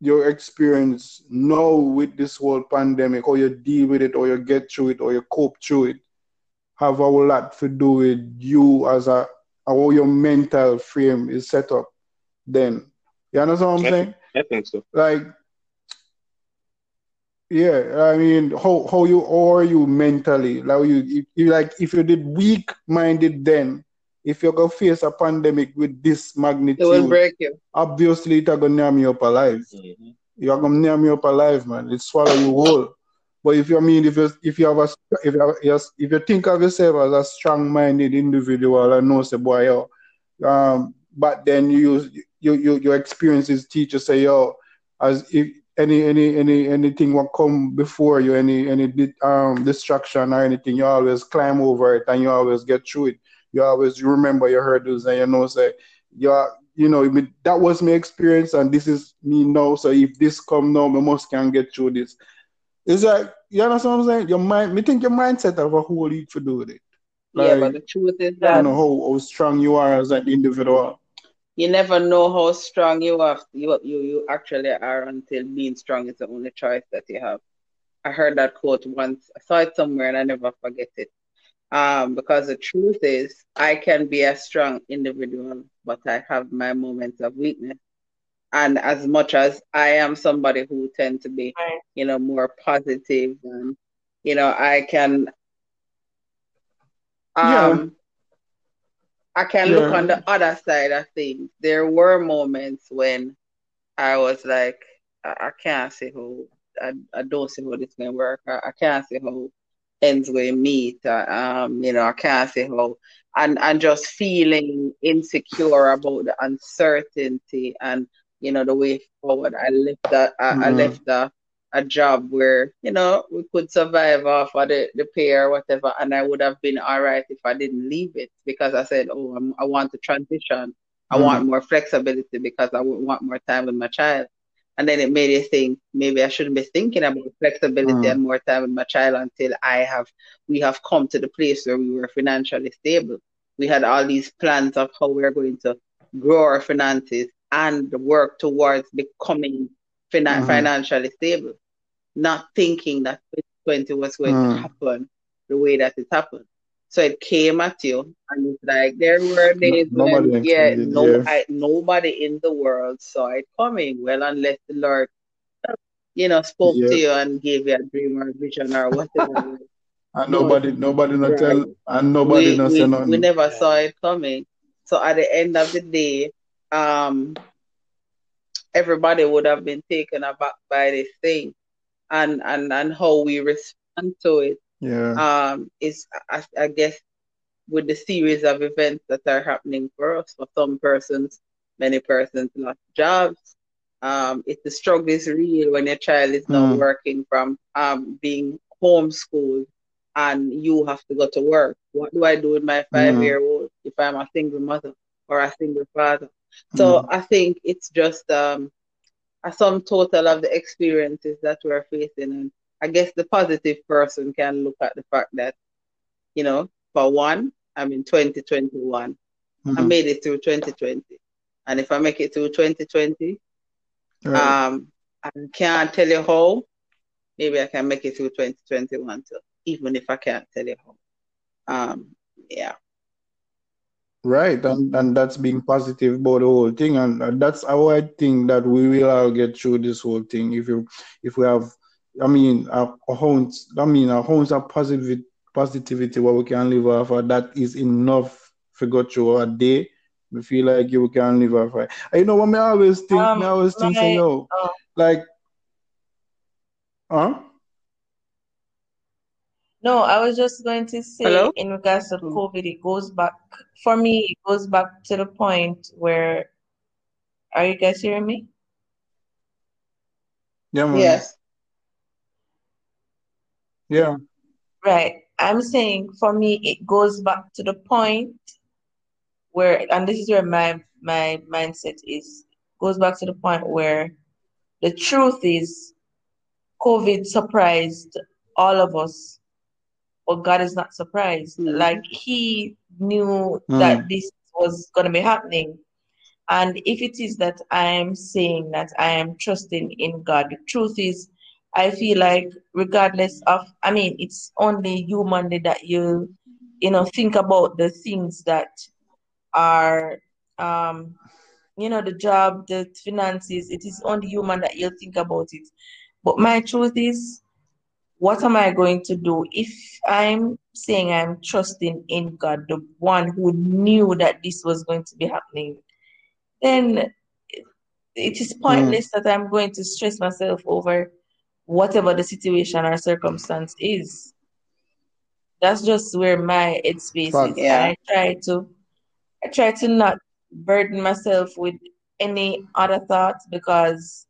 your experience now with this whole pandemic how you deal with it or you get through it or you cope through it have a lot to do with you as a how your mental frame is set up then you understand what i'm I saying think, I think so. like yeah i mean how how you how are you mentally like you, if, you like if you did weak minded then if you're gonna face a pandemic with this magnitude, It will magnitude break you. obviously it's gonna name you up alive Mhm. you're gonna name you up alive man it swallow you whole but if you I mean if you if you have a if you have, yes, if you think of yourself as a strong minded individual and know say boy yo um but then you you, you your experiences teach you say yo as if any any any anything will come before you any any um distraction or anything you always climb over it and you always get through it. You always remember your hurdles and you know say you're you know that was my experience and this is me now. So if this come now I must can get through this it's like you understand what I'm saying your mind me think your mindset of a whole heap to do with it yeah, but the truth is I that don't know how, how strong you are as an individual you never know how strong you are you you you actually are until being strong is the only choice that you have. I heard that quote once. I saw it somewhere and I never forget it. Um, because the truth is, I can be a strong individual, but I have my moments of weakness. And as much as I am somebody who tend to be, Right. you know, more positive and, you know, I can, Yeah. um, I can look on the other side of things. There were moments when I was like, I, I can't see how, I, I don't see how this can work. I, I can't see how ends will meet. Uh, um, you know, I can't see how, and and just feeling insecure about the uncertainty and you know the way forward. I left a, I, I Mhm. left a, a job where you know we could survive off of the, the pay or whatever, and I would have been all right if I didn't leave it because I said, oh, I'm, I want to transition. I Mhm. want more flexibility because I would want more time with my child. And then it made you think maybe I shouldn't be thinking about flexibility Mm. and more time with my child until I have we have come to the place where we were financially stable. We had all these plans of how we're going to grow our finances and work towards becoming fina- Mhm. financially stable, not thinking that 2020 was going to Mm. happen the way that it happened. So it came at you, and it's like there were days No, when, yeah, no, yeah. I, nobody in the world saw it coming. Well, unless the Lord, you know, spoke Yeah. to you and gave you a dream or a vision or whatever. And But nobody nobody not right, tell and nobody we not say we we never saw it coming. So at the end of the day, um, everybody would have been taken aback by this thing, and and and how we respond to it Yeah. um, is, I, I guess, with the series of events that are happening for us. For some persons, many persons lost jobs. Um, it, the struggle is real when your child is not Mm. working from um, being homeschooled and you have to go to work. What do I do with my five Mm. year old if I'm a single mother or a single father? So Mm. I think it's just um, a sum total of the experiences that we're facing. And I guess the positive person can look at the fact that, you know, for one, I'm in 2021. I Mm. made it through 2020. And if I make it through 2020, Right. um, I can't tell you how, maybe I can make it through 2021 too, even if I can't tell you how. Um, yeah. Right, and, and that's being positive about the whole thing, and, that's how I think that we will all get through this whole thing. If you, if we have, I mean, a, a ounce, I mean, our homes of positivity, positivity, what we can live off of, that is enough to go through a day. We feel like you can live off. of. You know what? Me always think, Um, always think, say, my yo, uh, like, huh? No, I was just going to say Hello? in regards to Hmm. COVID, it goes back for me, it goes back to the point where are you guys hearing me? Yeah, man. Yes. Yeah. Right. I'm saying for me, it goes back to the point where, and this is where my my mindset is, goes back to the point where the truth is COVID surprised all of us, but God is not surprised. Mhm. Like He knew that Mm. this was going to be happening. And if it is that I am saying that I am trusting in God, the truth is, I feel like regardless of, I mean, it's only humanly that you, you know, think about the things that are, um, you know, the job, the finances. It is only human that you'll think about it. But my truth is, what am I going to do if I'm saying I'm trusting in God, the one who knew that this was going to be happening? Then it is Mm. pointless that I'm going to stress myself over whatever the situation or circumstance is. That's just where my headspace Fact. is. Yeah. I try to I try to not burden myself with any other thoughts because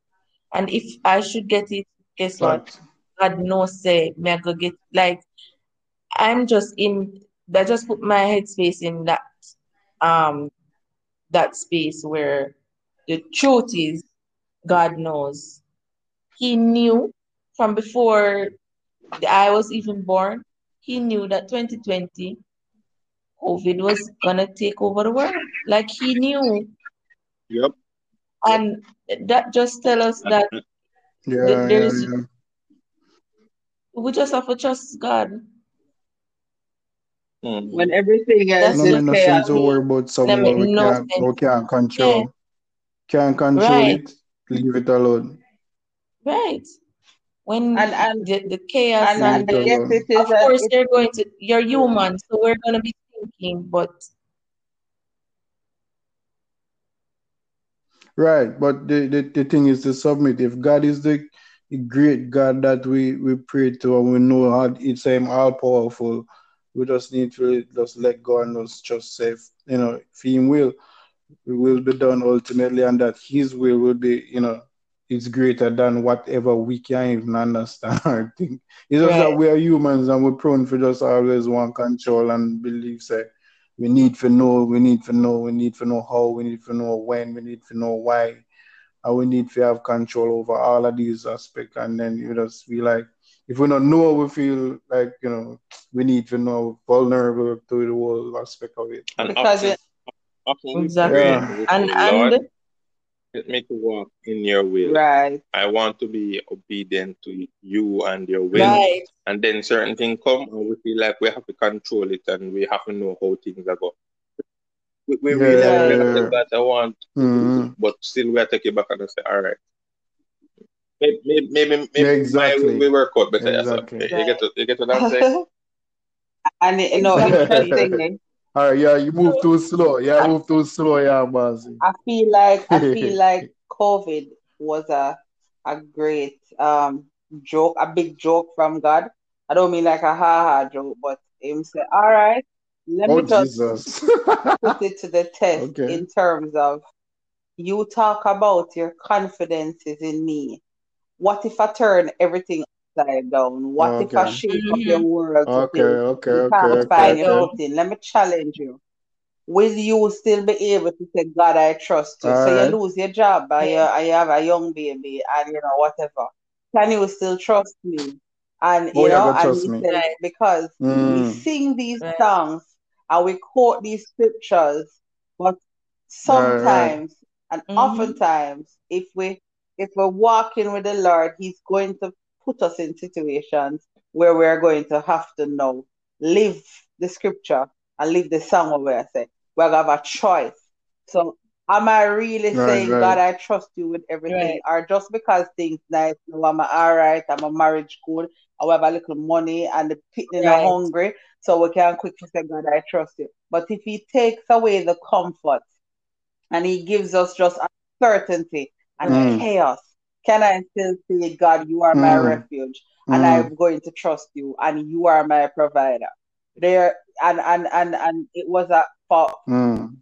and if I should get it, guess what? Fact. God knows say me I go get like I'm just in that just put my headspace in that um that space where the truth is God knows. He knew from before I was even born, he knew that 2020 COVID was gonna take over the world. Like he knew, Yep. and that just tell us that Yeah, th- yeah, there's yeah. We just have to trust God. Mm. When everything else That's No is make no chaos. to worry about something make what we no can't, what we can't Yeah, control. Can't control right, it, leave it alone. right. When And and the the chaos and and and I the guess it is of that course it you're going to you're human, so we're gonna be thinking, but Right, but the, the, the thing is to submit. If God is the, the great God that we, we pray to and we know how it's um, him all powerful, we just need to just let go and just just say, you know, if him will, it will be done ultimately and that his will will be, you know, it's greater than whatever we can even understand or think. It's just that we are humans and we're prone for just always want control and believe say we need to know, we need to know, we need to know how, we need to know when, we need to know why, and we need to have control over all of these aspects. And then you just feel like if we don't know, we feel like you know we need to know vulnerable to the whole aspect of it. And because often, it, often exactly. Yeah, and we And say, Lord, and Let me to walk in your will. Right. I want to be obedient to you and your will. Right. And then certain things come and we feel like we have to control it and we have to know how things are going. We, we Yeah, really yeah, we yeah. have that I want, Mhm. but still we are taking back and I say, all right. Maybe maybe maybe, maybe Yeah, exactly. we work out better. Exactly. Yourself. You get to, you get what I'm saying? and you know, interestingly, All right, yeah, you move too slow. Yeah, move too slow, yeah, Mazi. I feel like I feel like COVID was a a great um joke, a big joke from God. I don't mean like a ha ha joke, but him say, All right, let Oh me just Jesus. put it to the test Okay. in terms of you talk about your confidences in me. What if I turn everything upside down? What if I Okay. shake up your world Okay, okay, you okay, can't okay, find your okay. footing? Let me challenge you. Will you still be able to say, God, I trust you? All So you lose your job I you, and you have a young baby and you know, whatever. Can you still trust me? And Oh, you yeah, know, God and trust he me. said, Right. because we Mm. sing these Right. songs and we quote these scriptures, but Right, right. sometimes and Mhm. oftentimes if we if we're walking with the Lord, He's going to put us in situations where we're going to have to know, live the scripture and live the song where I say we're gonna have a choice. So am I really Right, saying, right. God, I trust you with everything? Or just because things nice, no, I'm all right, I'm a marriage good, I have a little money and the pitney are hungry, so we can quickly say, God, I trust you. But if he takes away the comfort and he gives us just uncertainty and Mm. chaos, can I still say, God, you are my Mm. refuge and Mm. I'm going to trust you and you are my provider. There and and and and it was a for Mm.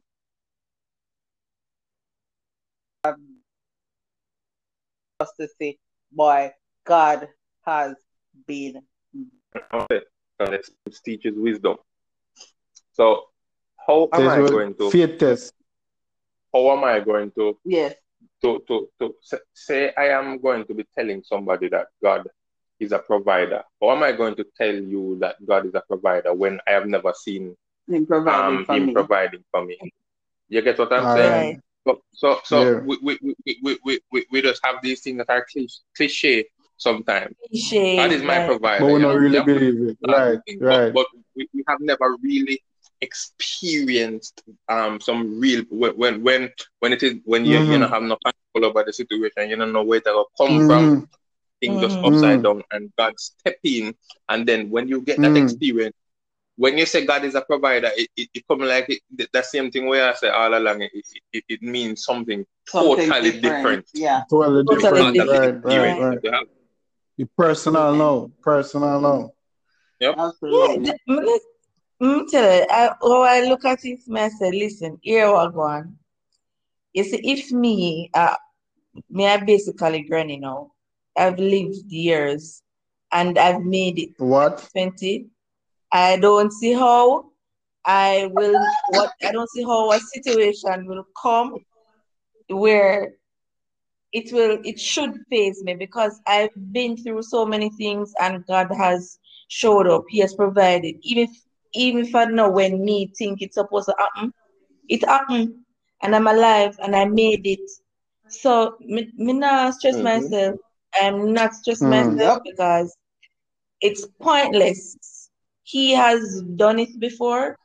Us to say, boy, God has been Okay. And it teaches wisdom. So how am Says I going to Faith test. how am I going to yes. to to, to say- say I am going to be telling somebody that God is a provider? How am I going to tell you that God is a provider when I have never seen Him providing um for him me. providing for me? You get what I'm All saying? right. Right. So so, so Yeah. we, we, we, we, we, we, we just have these things that are cliche, cliche sometimes. Cliche. God is my Right. provider. But we you don't really Yeah, believe it. have Right, things, but, right. but we, we have never really experienced um some real when when when when it is when you you know Mhm. have no control over the situation, you don't know where to come from, Mhm. things just Mhm. upside Mm. down, and God step in, and then when you get that Mm. experience, when you say God is a provider, it it, it come like it, the, the same thing where I say all along, it, it, it means something Something totally different. different Yeah. Totally Totally different. because Right, right, right. that you have. You personal now. Personal now. Yep. Yeah, Absolutely. th- me let- me tell you, I, how I look at it, me I say, listen, here what go on. You see, if me, uh, me I basically granny now. I've lived years and I've made it What? 20. I don't see how I will, what, I don't see how a situation will come where it will, it should face me because I've been through so many things and God has showed up. He has provided. Even if, even if I know when me think it's supposed to happen, it happened and I'm alive and I made it. So me, me not stress Mhm. myself. I'm not stress Mm. myself because it's pointless. He has done it before,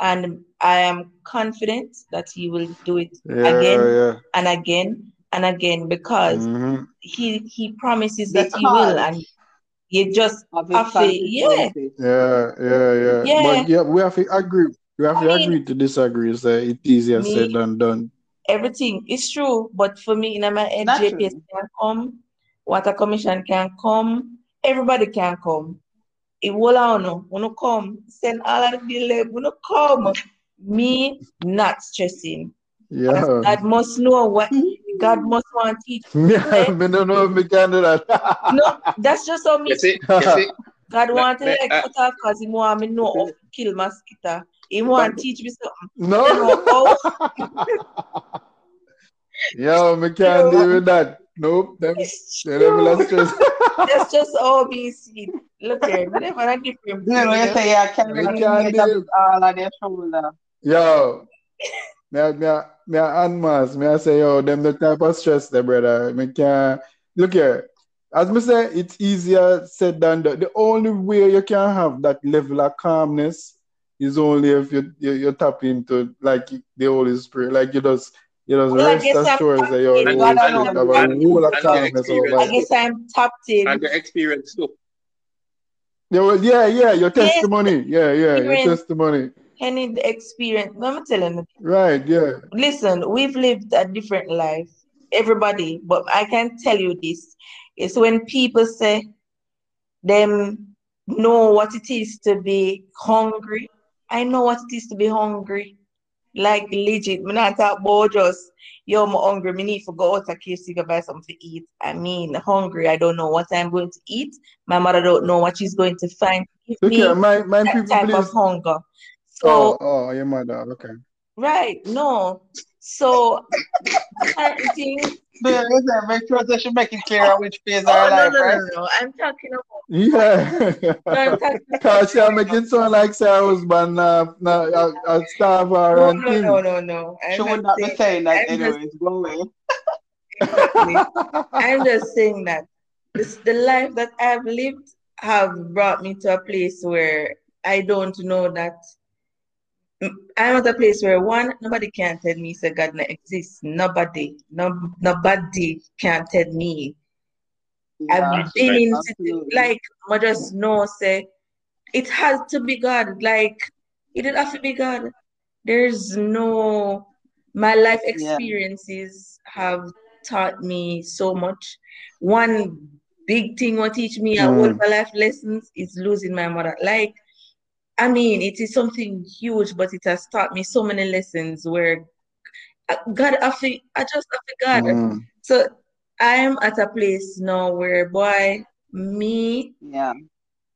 and I am confident that he will do it Yeah, again yeah. and again and again because hmm he he promises that he will, and you just of have to, yeah. Yeah, yeah, yeah. yeah. But yeah, we have to agree. We have I to mean, agree to disagree. So it's easier me, said than done. everything is true, but for me, in my head, JPS can come, Water Commission can come, everybody can come. It will on wanna come. Send all of the lab, wanna come. Me not stressing. Because Yeah. God must know what God must want to teach me. Yeah, say, I don't know if we can do that. No, that's just how me You see, you see, God me, want to like uh, cut off because he want me know how to kill mosquito. He want to teach me something. no. You know how Yo, me can't know, deal with that. Nope. Them, it's they never let true. stress. That's just how me see it. Look here, me never a different You know, breed. you say you carry me the can't weight of deal. it all on your shoulder. Yo, me, me, me I unmask. Me I say, yo, them the type of stress there, brother. Me can look here. As me say, it's easier said than done. The only way you can have that level of calmness is only if you you, you tap into like the Holy Spirit, like you just you know, Well, I rest guess I'm that you're the tapped Holy in. And- have a and- whole of and the calmness experience. over I guess I'm tapped in. And the experience too. Yeah, well, yeah, yeah, your testimony. Yeah, yeah, your Experience. testimony. Any experience. Let me tell you. Right, yeah. Listen, we've lived a different life, everybody, but I can tell you this. It's when people say them know what it is to be hungry. I know what it is to be hungry. Like legit. Me not talk about just, yo, I'm hungry. Me need to go out to KFC to buy something to eat. I mean, hungry. I don't know what I'm going to eat. My mother don't know what she's going to find. Give here, my my people, type please. of hunger. Oh, So, oh, your mother. Okay. right, no. So, certain things Yeah, listen, make sure that you make it clear which phase Oh, of no, life, no, right? no, no. I'm talking about, Yeah. no, I'm talking Cause she make it sound like say her husband uh, nah, a, a starve her no, and no, thing. no, no, no. She I'm would not not be saying, saying that I'm just- Go away. exactly. I'm just saying that this, the life that I've lived have brought me to a place where I don't know that I'm at a place where one, nobody can tell me say God not exists. Nobody, no, nobody can tell me. Yeah, I've been in absolutely. like I just know say it has to be God. Like it didn't have to be God. There's no my life Yeah. experiences have taught me so much. One big thing what teach me a whole Mm. my life lessons is losing my mother. Like I mean, it is something huge, but it has taught me so many lessons where uh, God, I feel, I just I feel God. Mm. So I'm at a place now where, boy, me, Yeah.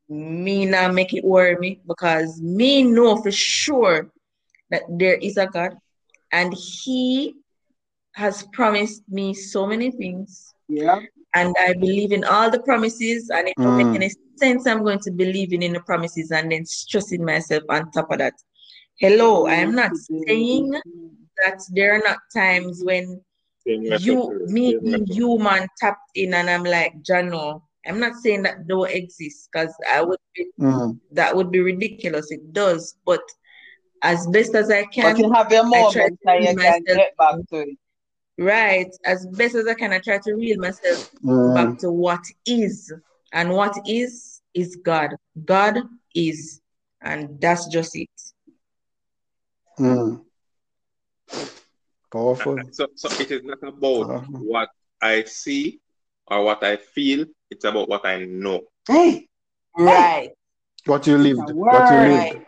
me not make it worry me because me know for sure that there is a God and He has promised me so many things. Yeah. And I believe in all the promises, and it don't Mm. make any sense. I'm going to believing in in the promises and then stressing myself on top of that. Hello, I'm not saying that there are not times when you me being human tapped in and I'm like, Jano, I'm not saying that don't exist because I would be Mm. that would be ridiculous. It does, but as best as I But can, you have your I try to and you can get back to it. Right, as best as I can, I try to reel myself Mm. back to what is. And what is is God. God is. And that's just it. Mm. Powerful. So, so it is not about Uh-huh. what I see or what I feel. It's about what I know. Hey, Right. What you lived. What you word. lived.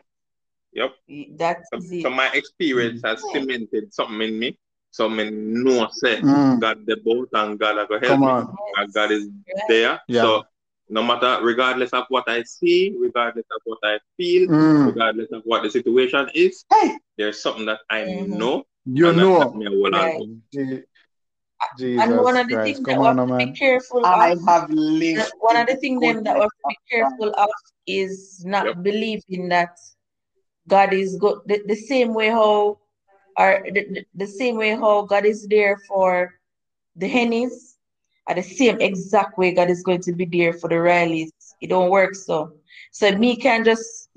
Yep. That's So, so my experience has cemented something in me. So I know say Mm. God the boat and God are gonna help Come me. on. And God is there. Yeah. So no matter regardless of what I see, regardless of what I feel, Mm. regardless of what the situation is, Hey. there's something that I Mhm. know You and know. that me hold Right. to. Je- And one of the Christ. things Come that we on, have to be careful I of, have lived. one of the the things them that we have to be careful of is not Yep. believing that God is good the, the same way how or the, the, same way how God is there for the Hennies are the same exact way God is going to be there for the Rileys. It don't work so. So me can just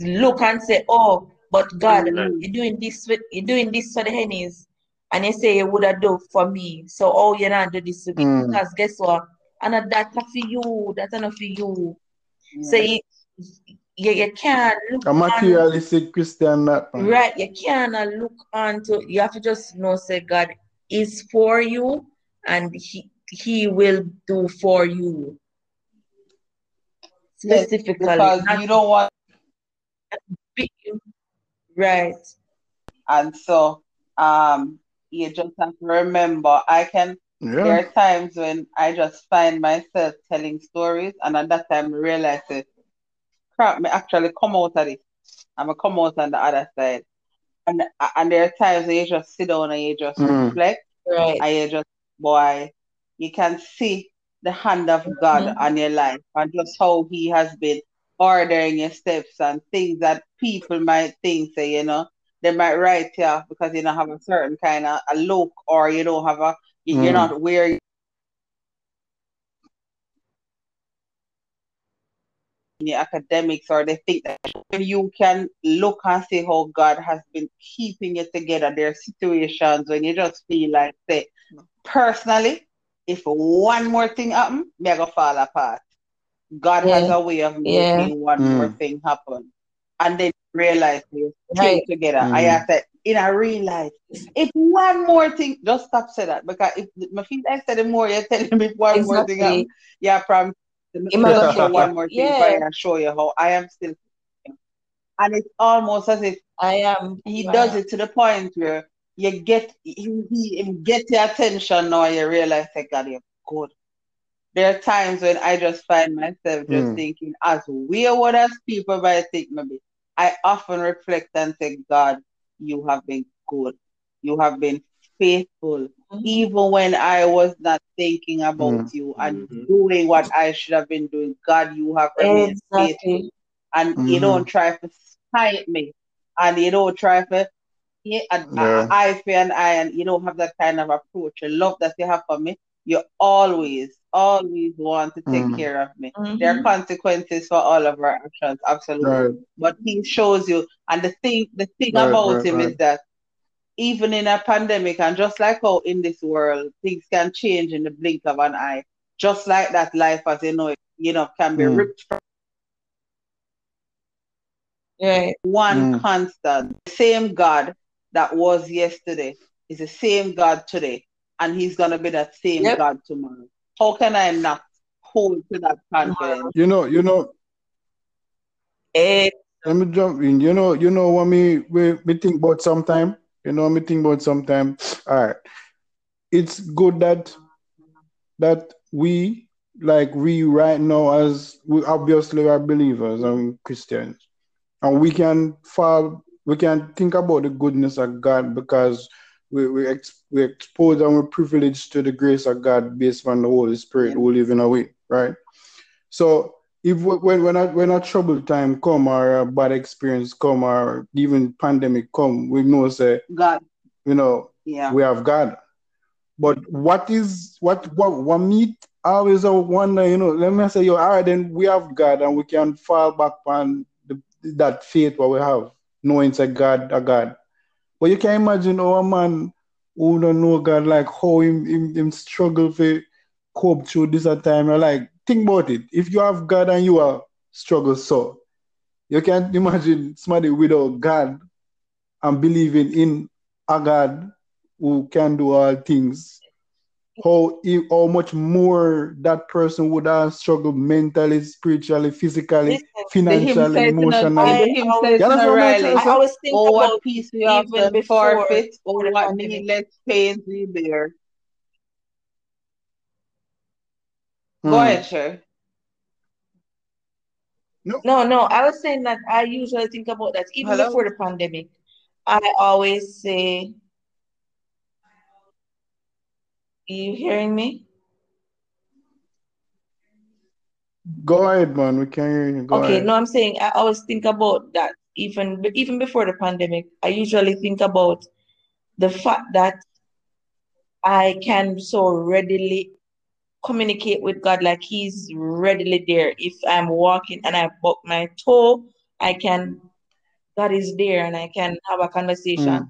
look and say, oh, but God, Right. you're doing this with you're doing this for the Hennies. And you say you would have done for me. So oh you not do this to me. Mm. Because guess what? And that's not for you. That's not for you. So Yeah. You, you, you can't look A on Christian that man. Right, you cannot look onto you have to just know say God is for you and he he will do for you specifically because not you don't want, be- right and so um, you just have to remember. I can. yeah. There are times when I just find myself telling stories, and at that time I realize that crap, me actually come out of it. I'm gonna come out on the other side. And and there are times when you just sit down and you just Mm. reflect, right and you just boy, you can see the hand of God Mhm. on your life and just how He has been ordering your steps and things that people might think say, you know, they might write you off because you don't have a certain kind of a look or you don't have a you're Mm. not where in your academics or they think that you can look and see how God has been keeping you together. There are situations when you just feel like say personally, if one more thing happen, me I go fall apart. God has a way of Yeah. making one more Mm. thing happen. And then realize you stay Right. together. I Mm. have said in a real life, if one more thing, just stop say that because if my feel I said the more you're telling me if one more thing happen, Exactly. yeah, from It might just go show one more thing Yeah. for you and show you how I am still and it's almost as if I am. he I does it to the point where you get he, he him get your attention now and you realize that God you're good. There are times when I just find myself just Mm. thinking, as weird as people might think maybe, I often reflect and say, God, you have been good. You have been faithful. Mhm. Even when I was not thinking about Mm. you and Mhm. doing what I should have been doing, God, you have remained faithful and you Mhm. don't try to spite me and you don't try to yeah, and Yeah. eye for an eye and you don't have that kind of approach the love that you have for me you always always want to take Mm. care of me there are consequences for all of our actions absolutely Right. but he shows you and the thing the thing Right, about right, him right. is that even in a pandemic and just like how in this world things can change in the blink of an eye just like that life as you know it you know can be Mm. ripped from Right. one Mm. constant. The same God that was yesterday is the same God today, and He's gonna be that same Yep. God tomorrow. How can I not hold to that confidence? You know, you know, Eh, let me jump in. You know, you know what me we, me think about sometime. You know, me think about sometime. All right. It's good that that we like we right now as we obviously are believers and Christians. And we can fall we can think about the goodness of God because we we ex, we expose and we're privileged to the grace of God based on the Holy Spirit who live in a way, right? So if when when a when a troubled time come or a bad experience come or even pandemic come, we know say God, you know yeah, we have God. But what is what what what me always I wonder, you know, let me say you all right, then we have God and we can fall back on the, that faith what we have, knowing it's a God, a God. But you can imagine oh, man who don't know God, like how him, him, him struggle to cope through this a time. Like, think about it. If you have God and you are struggle so, you can't imagine somebody without God and believing in a God who can do all things. How he- how much more that person would have struggled mentally, spiritually, physically, listen, financially, says in a, emotionally. the I him always says You in a understand what I'm trying Riley, to I always think oh what about peace we even before forfeit, before oh the what pandemic. needless pains we bear. Go Hmm. ahead, Sher. No. No, no, I was saying that I usually think about that even Hello? before the pandemic. I always say, you hearing me? Go ahead, man. We can't hear you. Go Okay, ahead. no, I'm saying I always think about that even even before the pandemic. I usually think about the fact that I can so readily communicate with God like He's readily there. If I'm walking and I buck my toe, I can, God is there and I can have a conversation. Hmm.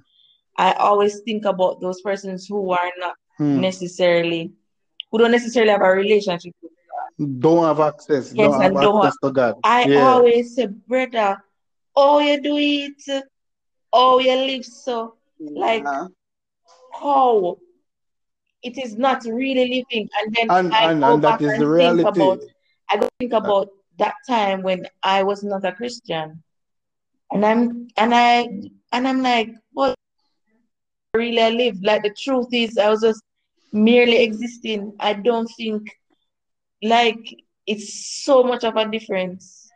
I always think about those persons who are not Hmm. necessarily, who don't necessarily have a relationship with God. Don't have access. Yes, Don't have and don't have, access to God. I Yeah. always say, brother, oh, you do it, oh, you live so, like, Yeah. how? It is not really living. And then And I and go and that back is the and think about, I go think Uh, about that time when I was not a Christian. And I'm and I and I'm like, what really I live? Like the truth is I was just merely existing. I don't think like it's so much of a difference.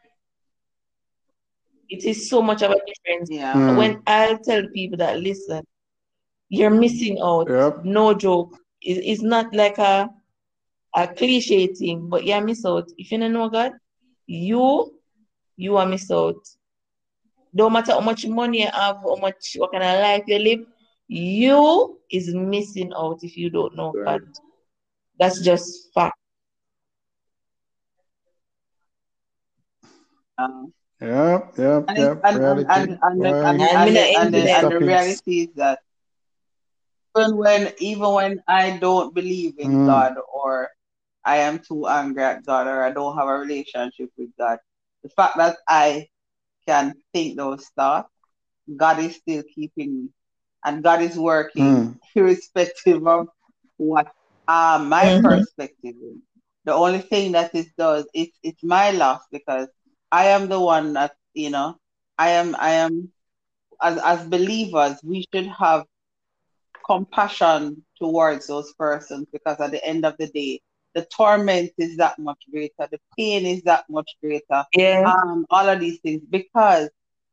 It is so much of a difference. Yeah. Hmm. When I tell people that listen, you're missing out. Yep. No joke. It, it's not like a a cliche thing, but you miss out. If you don't know God, you you are miss out. no matter how much money you have, how much what kind of life you live, you is missing out if you don't know Right. God. That's just fact. Um, Yep, yep, and, yep. and, and, Reality. and, and, the, and, Right. And and, me and, and the reality is that even when even when I don't believe in Mm. God or I am too angry at God or I don't have a relationship with God, the fact that I can think those thoughts, God is still keeping me. And God is working Mm. irrespective of what uh, my Mhm. perspective is. The only thing that it does, it's it's my loss because I am the one that, you know, I am I am as as believers, we should have compassion towards those persons because at the end of the day, the torment is that much greater, the pain is that much greater, Yeah. um, all of these things because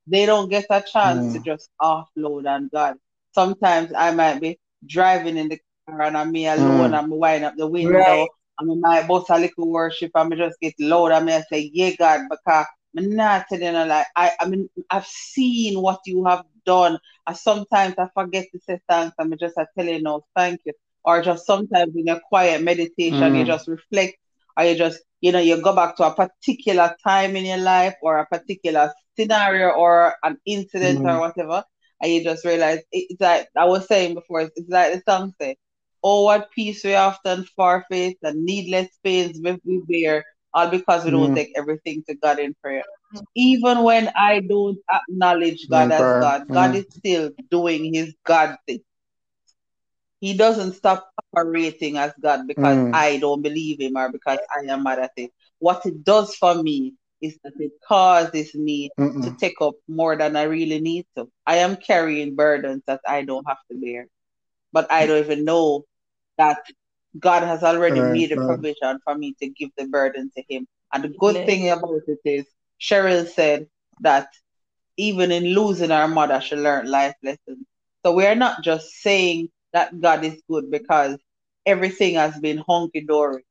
they don't get a chance to Mm. just offload on God. Sometimes I might be driving in the car and I'm me alone, Mm. I'm winding up the Right. window, and I might bust a little worship I'm just get loud and I say, Yeah, God, because I'm not telling you like I, I mean I've seen what you have done. I sometimes I forget to say thanks and I just I tell you no, thank you. Or just sometimes in a quiet meditation, you Mm. just reflect or you just, you know, you go back to a particular time in your life or a particular scenario or an incident or Mm. whatever, and you just realize it's like I was saying before, it's, it's like the song say, Oh, what peace we often forfeit and needless pains we bear, all because we don't Mm. take everything to God in prayer. Even when I don't acknowledge God In as prayer. God, God Mm. is still doing his God thing. He doesn't stop operating as God because Mm. I don't believe him or because I am mad at him. What it does for me is that it causes me to Mm-mm. take up more than I really need to. I am carrying burdens that I don't have to bear, but I don't even know that God has already Right, made a right. provision for me to give the burden to Him. And the good Yes. thing about it is, Cheryl said that even in losing our mother, she learned life lessons. So we are not just saying that God is good because everything has been hunky dory.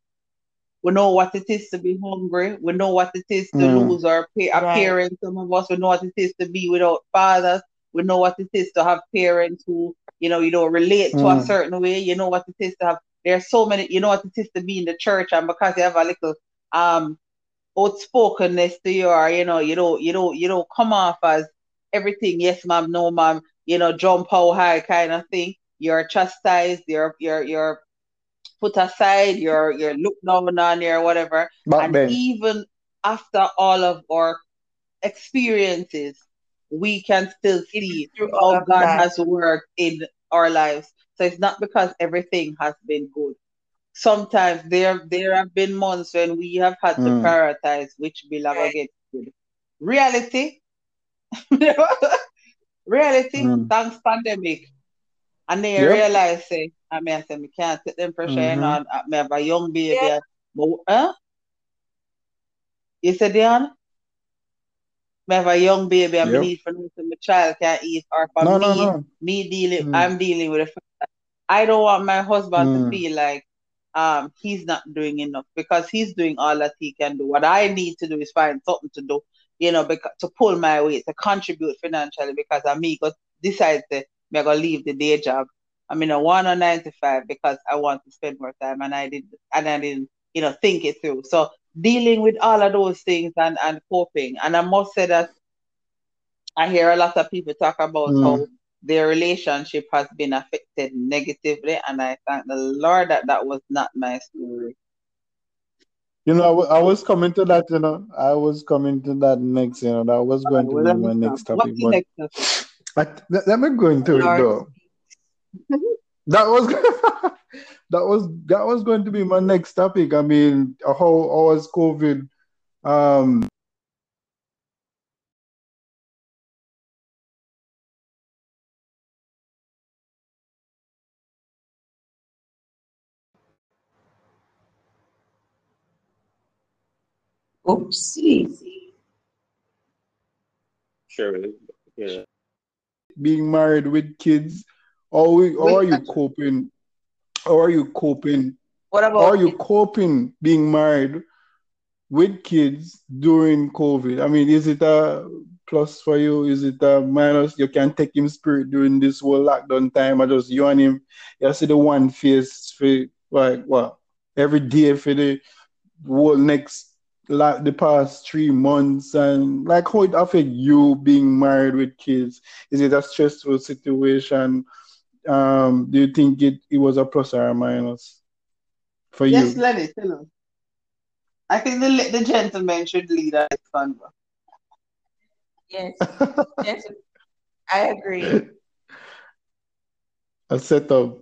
We know what it is to be hungry. We know what it is to Mm. lose our pa- a Right. parent. Some of us, we know what it is to be without fathers. We know what it is to have parents who, you know, you don't relate to a Mm. certain way. You know what it is to have. There are so many. You know what it is to be in the church, and because you have a little um outspokenness to you, or you know, you don't, you don't, you don't come off as everything. Yes, ma'am. No, ma'am. You know, jump how high kind of thing. You're chastised. You're, you're, you're put aside. You're, you're looked down on. You're whatever. Back And then. even after all of our experiences, we can still see Through all how God that. has worked in our lives. So it's not because everything has been good. Sometimes there there have been months when we have had to Mm. prioritize which bill are gonna get good. Reality, reality, Mm. thanks pandemic. And then you Yep. realize say, I mean I say me can't take them pressure, you know, and, uh, me have a young baby. Yeah. But huh? You said Dion? Me have a young baby and me Yep. need for know say my child can't eat or for No, no, me, no. me dealing Mm. I'm dealing with the fact that I don't want my husband to Mm. feel like um he's not doing enough because he's doing all that he can do. What I need to do is find something to do, you know, because to pull my weight, to contribute financially because I me go decide that me gonna leave the day job. I mean I want a nine to five because I want to spend more time and I didn't and I didn't, you know, think it through. So dealing with all of those things and, and coping. And I must say that I hear a lot of people talk about Mm. how their relationship has been affected negatively, and I thank the Lord that that was not my story. You know, I I was coming to that, you know, I was coming to that next, you know, that was going to be my next topic, but next topic? I, let, let me go into it though. That was that was that was going to be my next topic. I mean, how how was COVID um Oopsie. Sure. Yeah. being married with kids? How, we, how are you coping? How are you coping? What How are about you coping being married with kids during COVID? I mean, is it a plus for you? Is it a minus? You can't take him spirit during this whole lockdown time, I just you and him, you see the one face for like what every day for the whole next like the past three months and like how it affect you being married with kids? Is it a stressful situation? Um, do you think it, it was a plus or a minus for Yes, you? Lenny, tell us. I think the the gentleman should lead us convo. Yes, yes, I agree. a setup.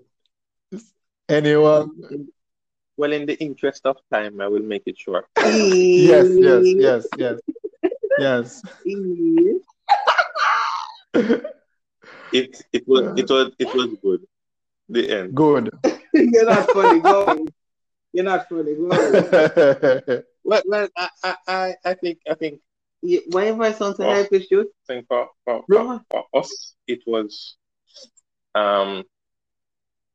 Anyone? Well, in the interest of time, I will make it short. Yes, yes, yes, yes, yes. It it was it was it was good. The end. Good. You're not funny. Go. You're not funny. Go on. Well, well I, I, I I think I think You- Whenever I sound to Oh. help you shoot, I think for, for, for, for us it was um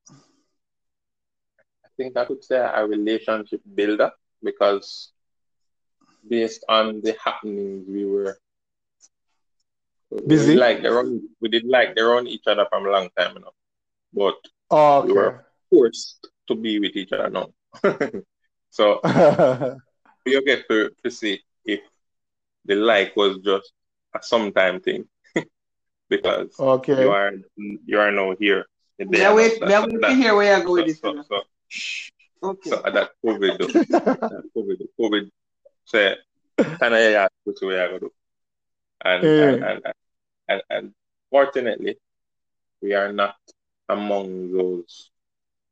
I think I could say a relationship builder because based on the happenings we were Busy? We like around we did like around each other from a long time enough. But Oh, we were forced to be with each other now. so okay. you get to, to see if the like was just a sometime thing because okay. you are you are now here. may I wait, may I wait to hear where you go so, with this. so, so, shh. Okay. so that COVID, though, that COVID, COVID, say, kind of yeah, which way I go do, and, Yeah. and, and and and fortunately, we are not among those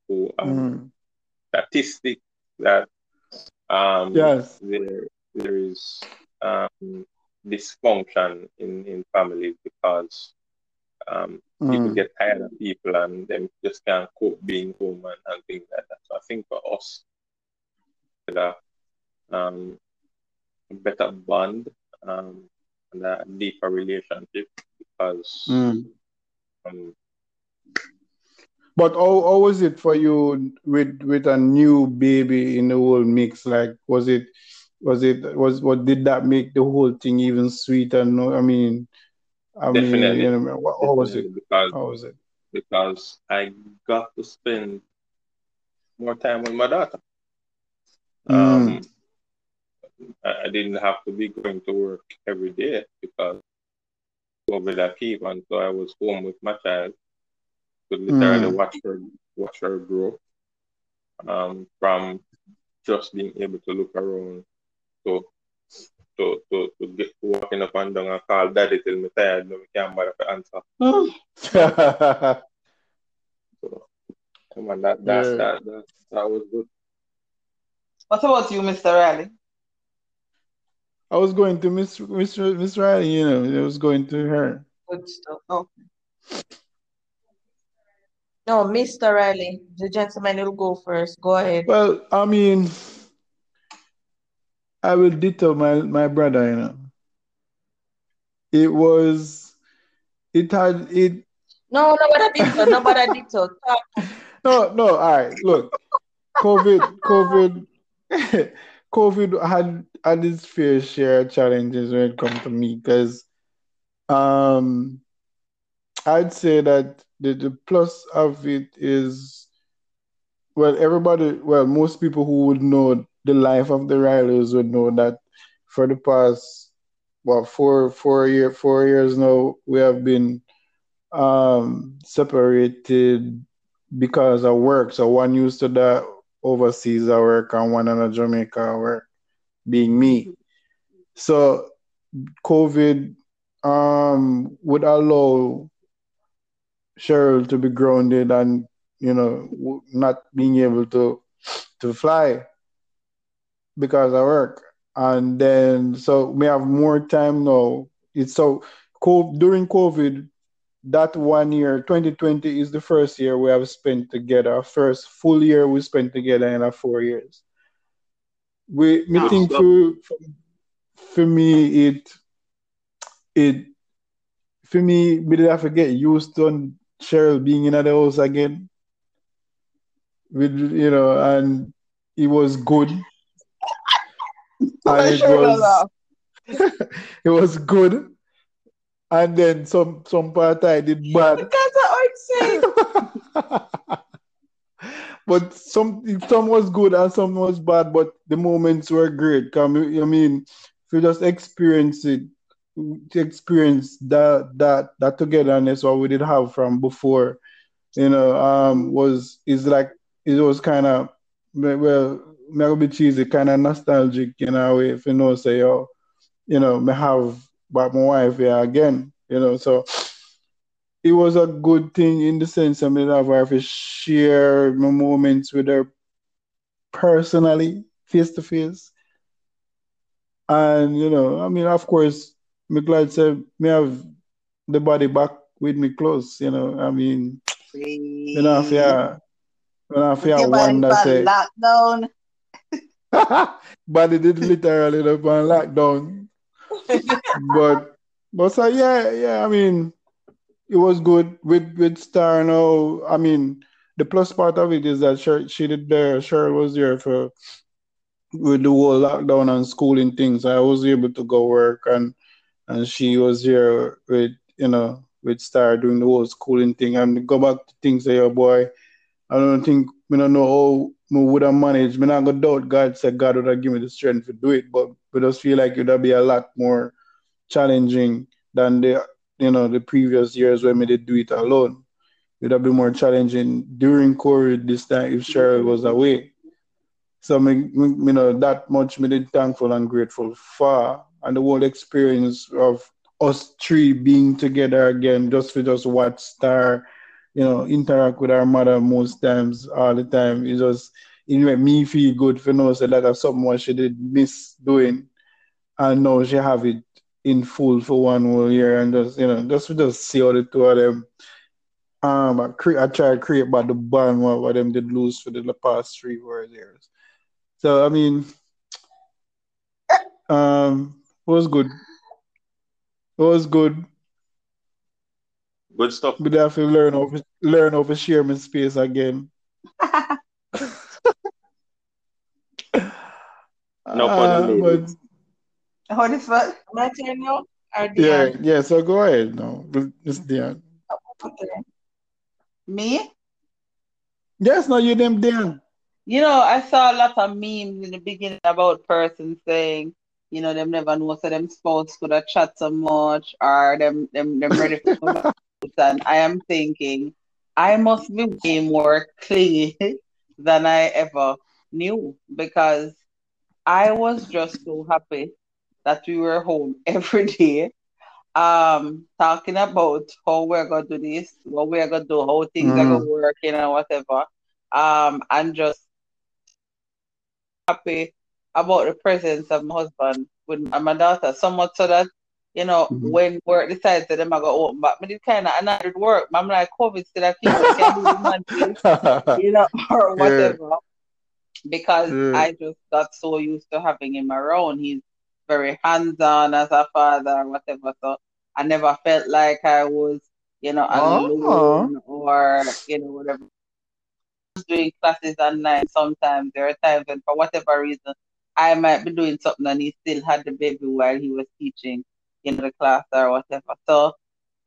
who are Mm. statistic that um Yes. there there is um dysfunction in in families because um people Mm. get tired of people and them just can't cope being home and, and things like that. So I think for us that um a better bond um and a deeper relationship because Mm. um But how, how was it for you with with a new baby in the whole mix? Like, was it was it was what did that make the whole thing even sweeter? No, I mean, I mean, Definitely. you know, what, how was it? because How was it? because I got to spend more time with my daughter. Um, I, didn't have to be going to work every day because COVID that keep and so I was home with my child to literally Mm. watch her watch her grow. Um, from just being able to look around to to to, to get walking up and down and call daddy till me tired, no, me can't bother to answer. Hmm. So come on, that that, Yeah. that that that was good. What about you, Mr. Riley? I was going to Miss Miss Miss Riley, you know, I was going to her. Good stuff. Oh. No, Mr. Riley, the gentleman will go first. Go ahead. Well, I mean, I will ditto my my brother, you know. It was, it had it. No, nobody did so. Nobody did so. Talk. No, no. All right. Look, COVID, COVID, COVID had had its fair share of challenges when it comes to me because, um, I'd say that the the plus of it is, well, everybody, well, most people who would know the life of the Rileys would know that for the past, well four four year four years now, we have been um separated because of work. So one used to the overseas at work and one in Jamaica at work, being me. So COVID um would allow Cheryl to be grounded and you know not being able to to fly because I work. And then so we have more time now. It's so co- during COVID, that one year, 2020 is the first year we have spent together. First full year we spent together in our four years. We me think for, for me it it for me we did have to get used to Cheryl being in the house again. With you know, and it was good. It was it was good and then some some part I did bad. Because I would but some some was good and some was bad, but the moments were great. Come, I mean, if you just experience it, to experience that that that togetherness what we did have from before, you know, um, was is like it was kind of well, maybe cheesy, kind of nostalgic in a way. If you know, say, oh, you know, me have but my wife here again, you know, so it was a good thing in the sense I mean I've to share my moments with her personally, face to face. And you know, I mean, of course, me glad said me have the body back with me close, you know. I mean, you know, if you when I feel one that say lockdown. but it did literally up on lockdown. but but so yeah, yeah, I mean it was good with with Star now. I mean, the plus part of it is that she, she did there. Cheryl was there for with the whole lockdown and schooling things. I was able to go work and and she was here with you know with Star doing the whole schooling thing. And go back to things say, oh boy, I don't think we don't know we would have managed. Me not go doubt God said God would have given me the strength to do it, but we just feel like it would be a lot more challenging than the you know, the previous years when we did do it alone. It would have been more challenging during COVID this time if Cheryl was away. So, me, me, you know, that much me did thankful and grateful for. And the whole experience of us three being together again, just for just watch Star, you know, interact with our mother most times, all the time. It just, it made me feel good for know so that something what she did miss doing. And now she have it in full for one whole year and just you know just just see how the two of them um I, cre- I try to create about the band what, what them did lose for the past three four years. So I mean um it was good. It was good. Good stuff. But I have to learn over learn over share my space again. no fun. Uh, but How the fuck? My turn now? Or yeah, yeah. So go ahead. No, it's Dion. Okay. Me? Yes, no, you them Dion. You know, I saw a lot of memes in the beginning about persons saying, you know, them never know so them spouse could have chat so much or them them them ready for come out. And I am thinking I must be way more clingy than I ever knew because I was just so happy that we were home every day. Um talking about how we're gonna do this, what we're gonna do, how things are gonna work, you know, whatever. Um and just happy about the presence of my husband with my daughter, so much so that you know, Mhm. when work decides that them I go open back, but it kind of another work. I'm like, COVID still a keep us can do the man thing, you know, or whatever. Because Yeah. I just got so used to having him around. He's very hands on as a father or whatever. So I never felt like I was, you know, Oh. alone or, you know, whatever. I doing classes online sometimes. There are times when for whatever reason I might be doing something and he still had the baby while he was teaching in the class or whatever. So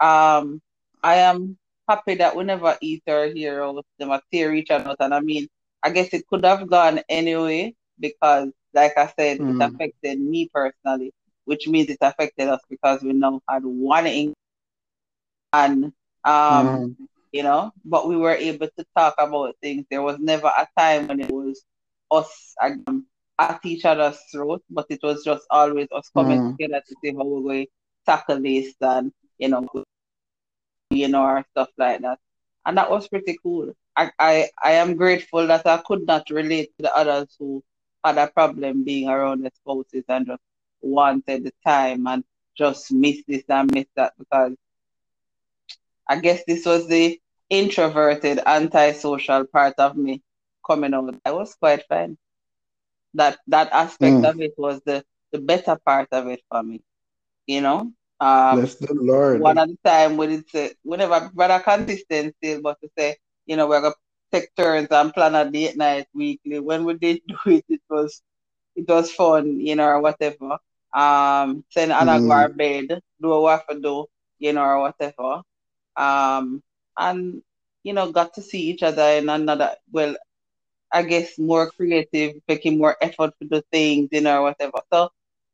um I am happy that we never either hear all of them or tear each other. And I mean, I guess it could have gone anyway because, like I said, Mm. it affected me personally, which means it affected us because we now had one in and um Mhm. you know, but we were able to talk about things. There was never a time when it was us um, at each other's throat, but it was just always us coming Mm. together to see how we're going to tackle this and you know, you know, or stuff like that. And that was pretty cool. I, I, I am grateful that I could not relate to the others who had a problem being around their spouses and just wanted the time and just miss this and miss that because I guess this was the introverted, antisocial part of me coming out. I was quite fine. That that aspect Mm. of it was the, the better part of it for me. You know? Um Bless the Lord. one at a time when it's uh, whenever brother consistent still, but to say, you know, we're gonna take turns and plan a date night weekly. When we did do it, it was it was fun, you know, or whatever. Um, send Anna go Mm. our bed, do what we do, you know, or whatever. Um, and you know, got to see each other in another well, I guess more creative, making more effort to do things, you know, or whatever. So,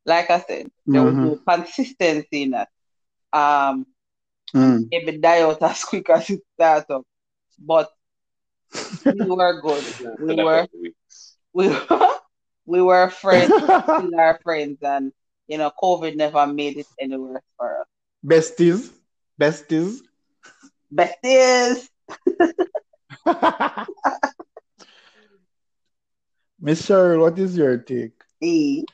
like I said, there was Mhm. no consistency in that. Um, Mm. maybe die out as quick as it starts up, but we were good. We were couple weeks. we we were friends, still are friends, and you know, COVID never made it any worse for us. Besties. Besties. Besties. Miss Cheryl, what is your take? E.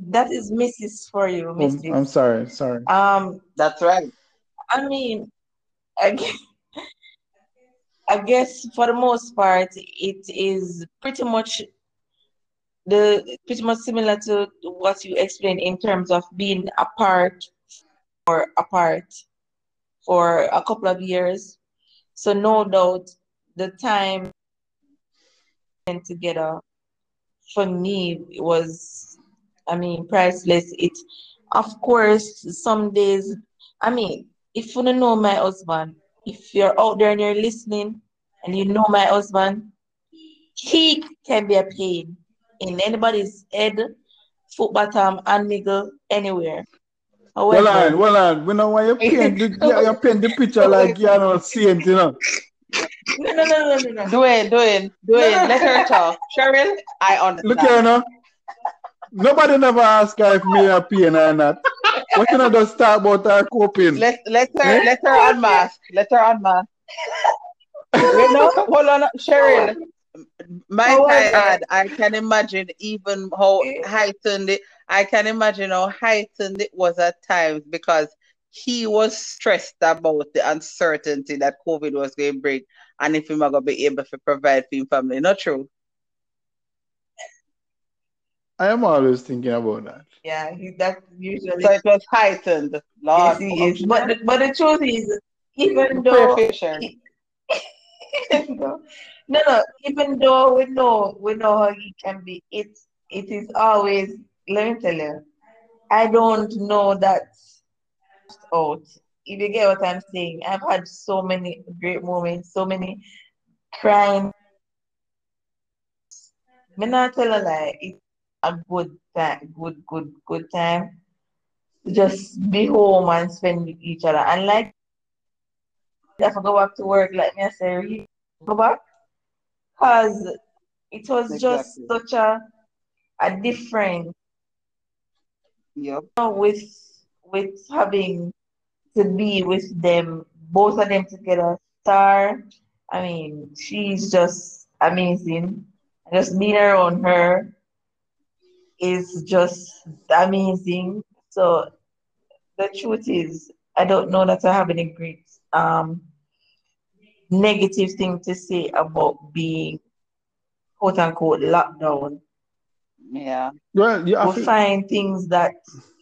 That is Mrs. for you, Oh, I'm sorry, sorry. Um, That's right. I mean, I guess, I guess for the most part, it is pretty much the pretty much similar to what you explained in terms of being apart or apart for a couple of years. So no doubt the time spent together for me it was, I mean, priceless. It, of course, some days, I mean, if you don't know my husband, if you're out there and you're listening and you know my husband, he can be a pain in anybody's head, foot bottom, and niggle, anywhere. Well on, well on. We know why you paint the you, you paint the picture like you're not seeing, you know. No, no, no, no, no, no. Doing, doing, doing. Let her talk. Cheryl, I understand. Look here now. Nobody never ask her if me a pain or not. What can I just start about her coping? Let let her Eh? let her unmask. Let her unmask. You know, hold on, Cheryl. My However- add, I can imagine even how heightened it. I can imagine how heightened it was at times because he was stressed about the uncertainty that COVID was going to bring, and if he not gonna be able to provide for his family. Not true. I am always thinking about that. Yeah, he, that usually. So it was heightened. Lord, Yes, he is. But the, but the truth is, even though, Pray even though- no, no, even though we know we know how he can be, it it is always. Let me tell you, I don't know that out. If you get what I'm saying, I've had so many great moments, so many crying. Me not tell a lie. It's a good time, good, good, good time. Just be home and spend with each other. And like if I go back to work, like me I say, go back. Because it was just such a a different Yep. know, with with having to be with them, both of them together. Star, I mean, she's just amazing. Just being around her is just amazing. So the truth is, I don't know that I have any great um negative thing to say about being quote unquote locked down Yeah. Well, have we to, find things that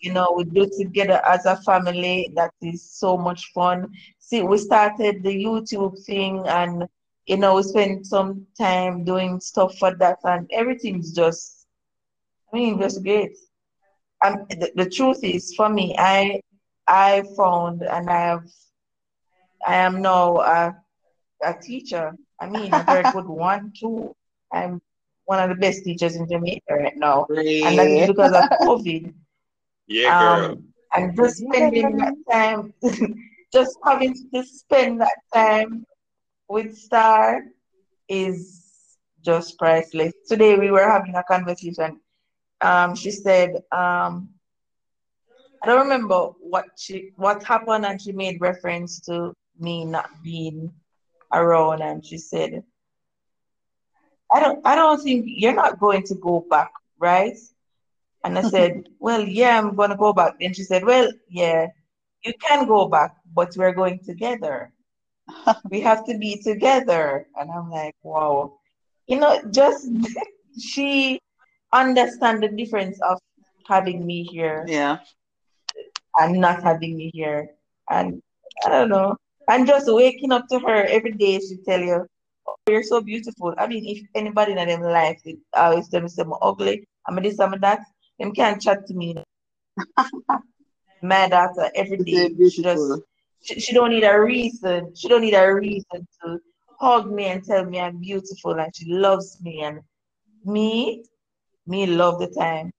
you know we do together as a family that is so much fun. See we started the youtube thing and you know we spent some time doing stuff for that and everything's just i mean just great. And the, the truth is for me i i found and i have i am now a, a teacher. I mean a very good one too. I'm one of the best teachers in jamaica right now and that is because of COVID. Yeah, girl. Um, and just spending that time, just having to spend that time with Star is just priceless. Today we were having a conversation. Um, she said, um, I don't remember what she what happened, and she made reference to me not being around, and she said, I don't I don't think you're not going to go back, right? And I said, Well, yeah, I'm gonna go back. Then she said, Well, yeah, you can go back, but we're going together. We have to be together. And I'm like, wow. You know, just she understand the difference of having me here Yeah. and not having me here. And I don't know. And just waking up to her every day, she tell you, oh, you're so beautiful. I mean, if anybody in them life, it always tell me say I'm ugly, I'm this, I'm that, them can't chat to me. mad at her every It's day. She just she, she don't need a reason. She don't need a reason to hug me and tell me I'm beautiful and she loves me and me, me love the time.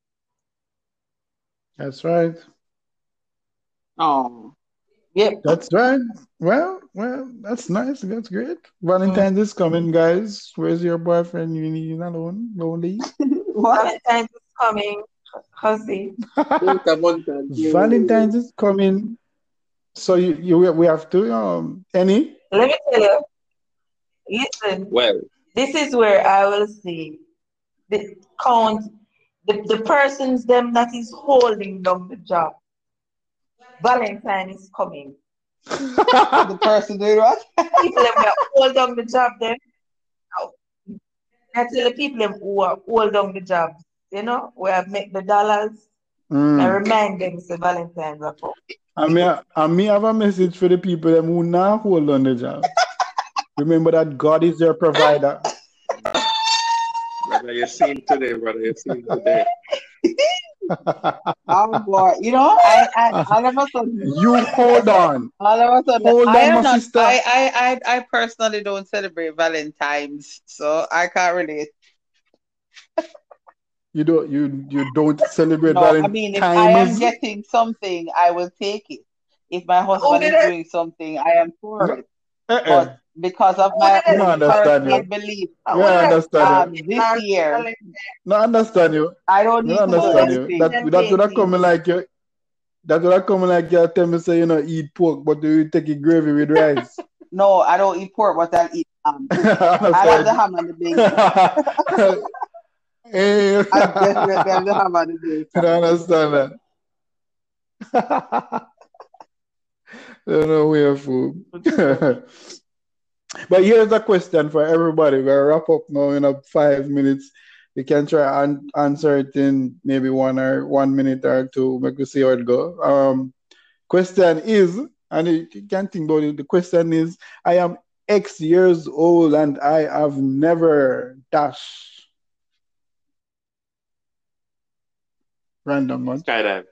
That's right. Oh. Yep. That's right. Well, well, that's nice. That's great. Valentine's is coming, guys. Where's your boyfriend? You need alone, lonely. Valentine's is coming, hussy. Valentine's is coming. So you, you we have to um any Let me tell you, listen, Well, this is where I will see the count the, the persons them that is holding down the job. Valentine is coming. The person doing what? People them that hold down the job them. I tell the people them who are hold down the job, you know, we have make the dollars. I Mm. remind them say Valentine's are coming. I mean, I me have a message for the people them who now hold on the job. Remember that God is your provider. brother, you seen today, brother. You seen today. Oh boy. You know, I, I all of a sudden you hold on. all of a sudden Hold I on, am not sister. I, I I I personally don't celebrate Valentine's, so I can't relate. You don't you you don't celebrate No, I mean if I am getting something, I will take it. If my husband oh, did is it? doing something, I am for No. it. Uh-uh. But because of my did it? No, understand personal you. belief, I Yeah, wanna- I understand um, you. this year No, understand you. I don't need No, to understand you. anything. That Champagne, that would have come like you. That would have come like you tell me say you know eat pork, but you take it gravy with rice. No, I don't eat pork, but I'll eat ham. I love the ham and the bacon. hey, I definitely have the ham and the bacon. I understand that. I don't know where food. but here's a question for everybody. We'll wrap up now in a five minutes. We can try and answer it in maybe one or one minute or two. Make we see how it go. Um, question is, and you you can think about it. The question is, I am X years old and I have never dash. Random one. Skydive.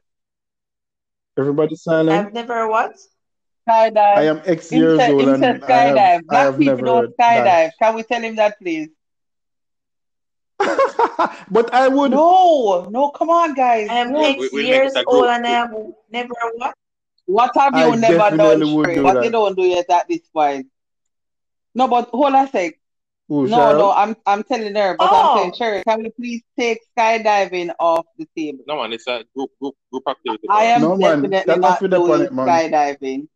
Everybody silent. I've never what? Skydive. I am X Him years said, old him and said I have, skydive. I have people never don't skydive. dashed. Can we tell him that, please? but I would. No, no, come on, guys. I am No. X we- we'll years it a old and I have never what? What have you I never done, would do What that. you don't do yet at this point? No, but hold on a sec. Ooh, No, Cheryl? no, I'm I'm telling her, but I'm oh. saying, Oh. Sherry, can we please take skydiving off the table? No man, it's a group group group activity. I am No, man, definitely that not must be the doing point, man. skydiving.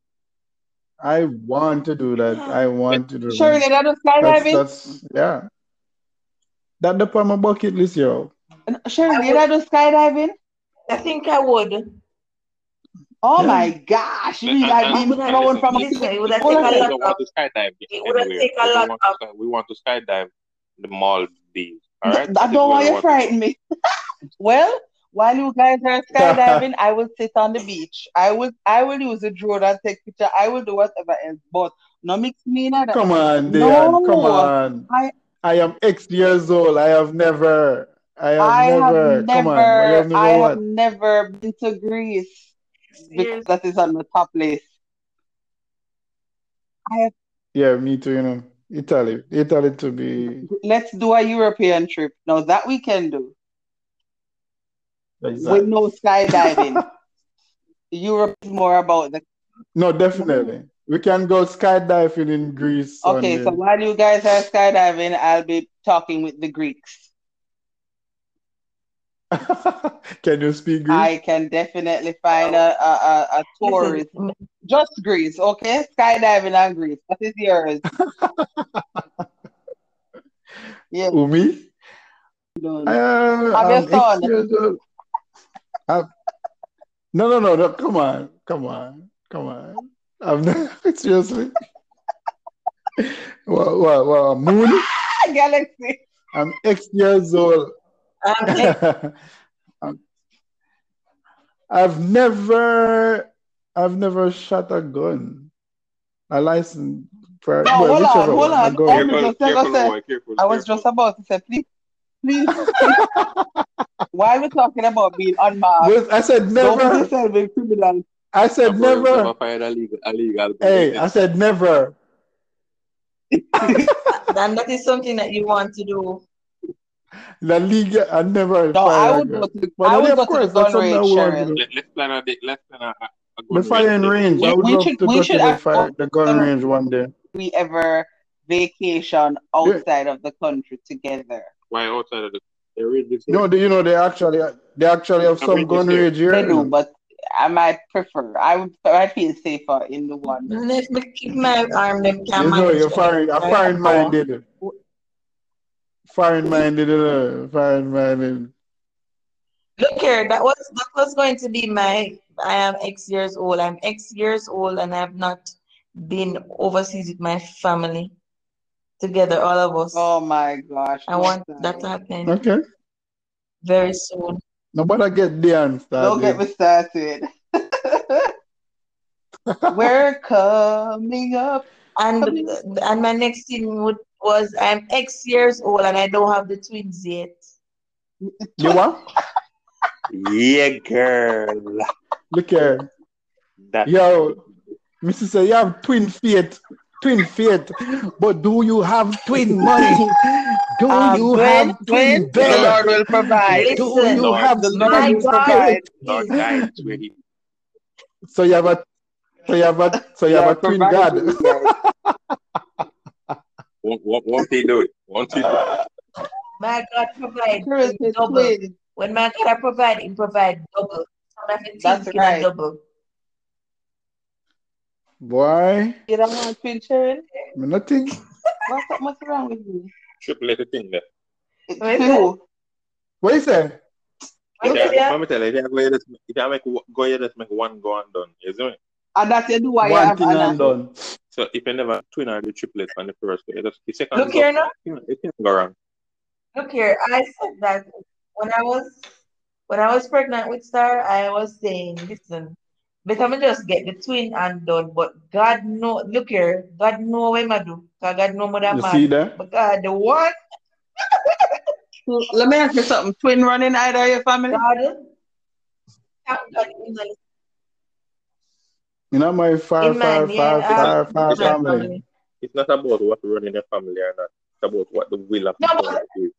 I want to do that. I want to do Sherry, that. did I do That's, skydiving? that's yeah. That the on my bucket list, yo. Sherry, I did I do skydiving? I think I would. Oh Yeah. my gosh, you And- mean and- I've and- been and thrown listen, from a Listen, it would cliff? have Hold taken on a a we lot of want to skydive it would have anywhere. taken a We lot want of to, we want to skydive the Maldives. All right. I don't where want you to frighten me. Well, while you guys are skydiving, I will sit on the beach. I will I will use a drone and take picture. I will do whatever else, but no mix me in that. Come on, No. Diane. Come on. I- I am X years old. I have never. I have I never. have Come on. never, I have never I have never been to Greece because that is on the top list. Yeah, me too. You know, Italy. Italy to be Let's do a European trip. Now that we can do with no skydiving. Europe is more about the. No, definitely. We can go skydiving in Greece. on Okay, so the- while you guys are skydiving, I'll be talking with the Greeks. can you speak Greek? I can definitely find a a, a, a tourist. Just Greece, okay? Skydiving on Greece. What is yours? yeah. Who, me? don't- Uh, Have your I'm son. eight years old. I'm- no, no, no, no. Come on. Come on. Come on. I'm not, seriously. well, well, well, Moon, Galaxy. I'm X years old. I'm X I'm- I've never, I've never shot a gun. A license for No, well, hold on, hold on. gun. Careful, I careful, said, boy, careful, I was careful. just about to say, please, please, Why are we talking about being unmasked? Well, I said Don't put never. yourself in criminal. I said I've never. never fired a legal, a legal Hey, I said never. And that is something that you want to do. La Liga, I never. No, I would a go gun. to. But I would of go to course, the gun range, want to Sharon. do. Let, let's plan a date. Let's plan a, a, a The firing date. range. I would we love should to we go should to the fire, the gun range one day. we ever vacation outside of the country together. Why outside of the the range? No, they, you know they actually they actually have some gun is there? range here. They do, know. but I might prefer. I would. I feel safer in the one. And if me keep my arm, them You can know, you're it. firing, a Right? firing minded, firing minded, uh, firing minded. Look here, that was that was going to be my. I am X years old. I'm X years old, and I have not been overseas with my family together, all of us. Oh my gosh! I want sorry. that to happen Okay, very soon. nobody get Dion Don't get me started. We're coming up. And Coming. and my next thing would was I'm X years old, and I don't have the twins yet. You what? Yeah, girl. Look here, That yo, Mrs. Say you have twin feet, twin feet, but do you have twin money? Do Um, you twin, have twin, twin the? Lord will provide. Do Listen, you Lord, have The Lord will twin God provide. Lord is guides where So you have a, so you have a, so you have a twin god. for you guys. won't, won't, won't he do it? Won't he do it? my God provide Chris double. twin. When my God provide, he provide double. So I think That's a right. double. Boy, You don't want twin, Sharon? me nothing. What's up? What's wrong with you? Triple little thing there. It's Wait, two. What you say? What Yeah, is that? let me tell you, if you go here, just, if you make go here, just make one go and done. You see me? Ah, and that you do why you One have and done. So if you never twin or the triplet on the first go, you just the second Look here now. you know, it can go wrong. Look here. I said that when I was when I was pregnant with Star, I was saying, listen, better me just get the twin and done. But God know, look here, God know what I do. Cause God know more than You man. see that? But God, the one Let me ask you something. Twin running either of your family? God, thank God in my, You know my far, in my far, name, far, uh, far, far It's not- family. It's not about what run in your family or not. It's about what the will of the No, but- family is.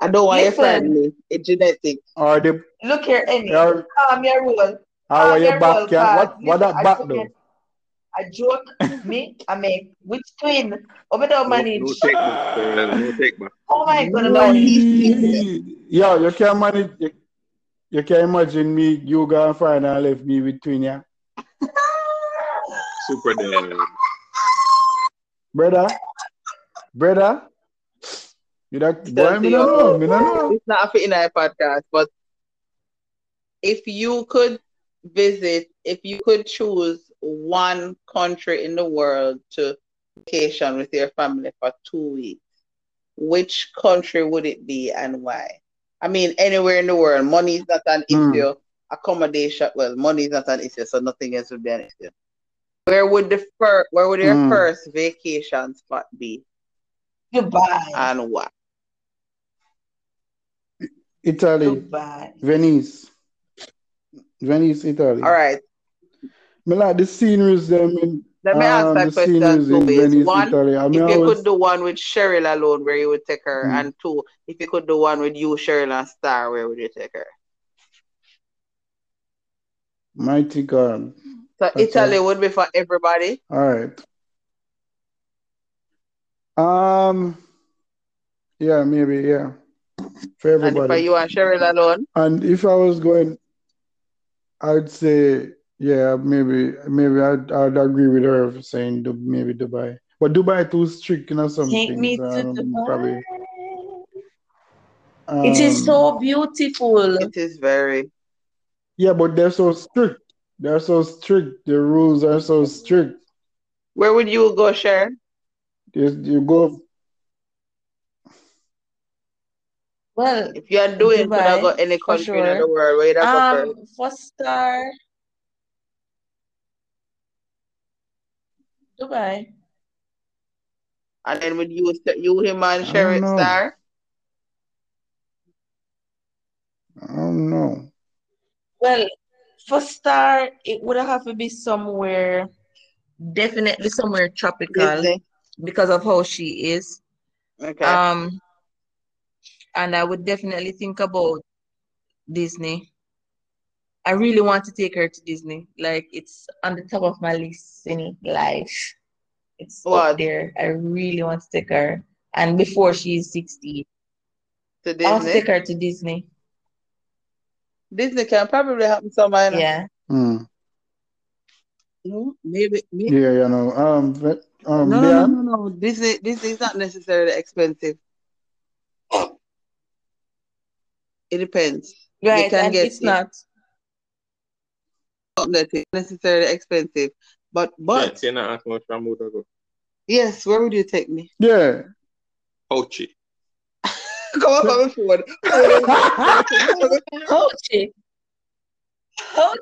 I don't want your family. It's genetic. Or the Look here, Emmy. or Calm your roll. How are Calm your your back? roll, Yeah, what what listen, that I back joke, though? I joke, me, I make which twin? Oh, me don't No, manage. no take back. No uh, take back. Oh my God, No, Lord. he's Yo, you can't manage. You, you can imagine me. You go and find and left me with twin, yeah, Super dead. brother, brother. You that boy? Me Tell no you. know. Me no know. It's not a fit in our podcast, but if you could visit, if you could choose one country in the world to vacation with your family for two weeks, which country would it be and why? I mean, anywhere in the world. Money is not an Hmm. issue. Accommodation, well, money is not an issue, so nothing else would be an issue. Where would the first, where would your Hmm. first vacation spot be Goodbye. and why? Italy, Goodbye. Venice, Venice, Italy. All right. Me like the sceneries them in Let me ask um, that question two in ways. Venice, One, Italy. I if mean, you always, could do one with Cheryl alone, where you would take her, Mm. and two, if you could do one with you, Cheryl and Star, where would you take her? mighty God. So Okay. Italy would be for everybody. All right. Um. Yeah, maybe. Yeah, for everybody. And for you and Cheryl alone, And if I was going, I'd say, yeah, maybe, maybe I'd, I'd agree with her saying Dub- maybe Dubai. But Dubai too strict, you know, some Take things. me to um, Dubai. probably. It is Um, so beautiful. it is very. Yeah, but they're so strict. They're so strict. The rules are so strict. Where would you go, Cheryl? You, you go. Well, If you are doing, could I go any for country in the world? Where you go first? Um, for Star, Dubai. And then with you, you him and I don't Star. I don't know. Well, for Star, it would have to be somewhere, definitely somewhere tropical Disney. because of how she is. Okay. Um, and I would definitely think about Disney. I really want to take her to Disney. Like it's on the top of my list in life. It's What? up there. I really want to take her. And before she's 16, to I want to Disney. take her to Disney. Disney can probably happen somewhere. Yeah. Hmm. No, maybe. maybe. Yeah, you know. Um, but, um, No, no, no, no, no. Disney, Disney is not necessarily expensive. It depends. Right. can And get it's it. not. Not necessarily expensive, but but Right, you're not much from go. yes, where would you take me? Yeah. Hochi. Come on my phone. Hochi.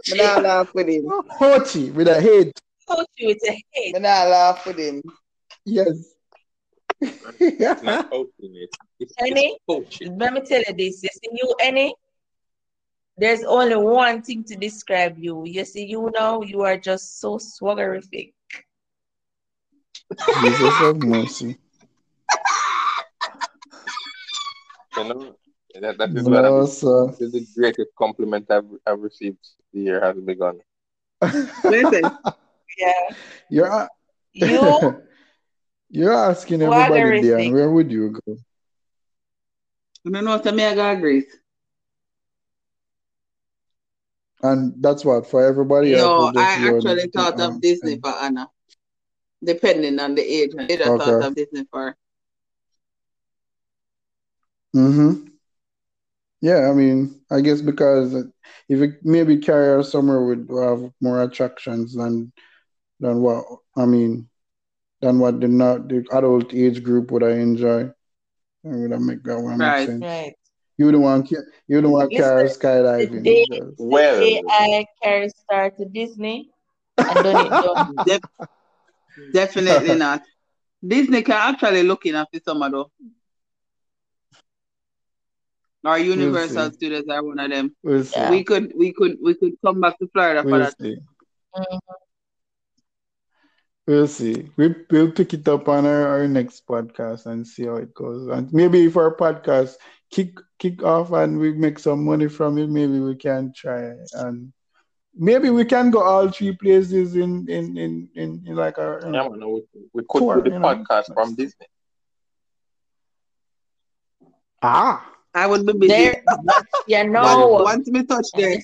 Me not Hochi. laugh with him. Hoti with a head. Hochi with a head. Me not laugh with him. Yes. It's not Hochi, mate. It's, Any? it's Let me tell you this. You see, you any? There's only one thing to describe you. You see, you now, you are just so swaggerific. Jesus have mercy. You know, that, that is No, I'm, sir. this is the greatest compliment I've, I've received. The year has begun. Listen, Yeah. You're a- You, you're asking everybody, Swaggerific. Leanne, where would you go? you don't know what me I got Greece. And that's what for everybody. No, I actually thought of Disney for Anna, depending on the age. I thought of Disney for. Mm-hmm. Yeah, I mean, I guess because if it maybe carry her somewhere would have more attractions than than what I mean than what the not the adult age group would I enjoy. And would that make that one make sense? right. You don't want you don't want Yes, carry The skydiving. day, because- the Well. day I carry Star to Disney, and done it done. Def- definitely not. Disney can actually looking after summer though. Or Universal see. Studios are one of them. We'll see. We could we could we could come back to Florida for We'll that. see. Mm-hmm. We'll see. We we'll pick it up on our, our next podcast and see how it goes. And maybe if our podcast kick kick off and we make some money from it, maybe we can try and maybe we can go all three places in in in in, in like our you know, Yeah, we, we could Tour, do the you know. podcast from Disney. ah I would be busy. There, yeah, no. once me touch there,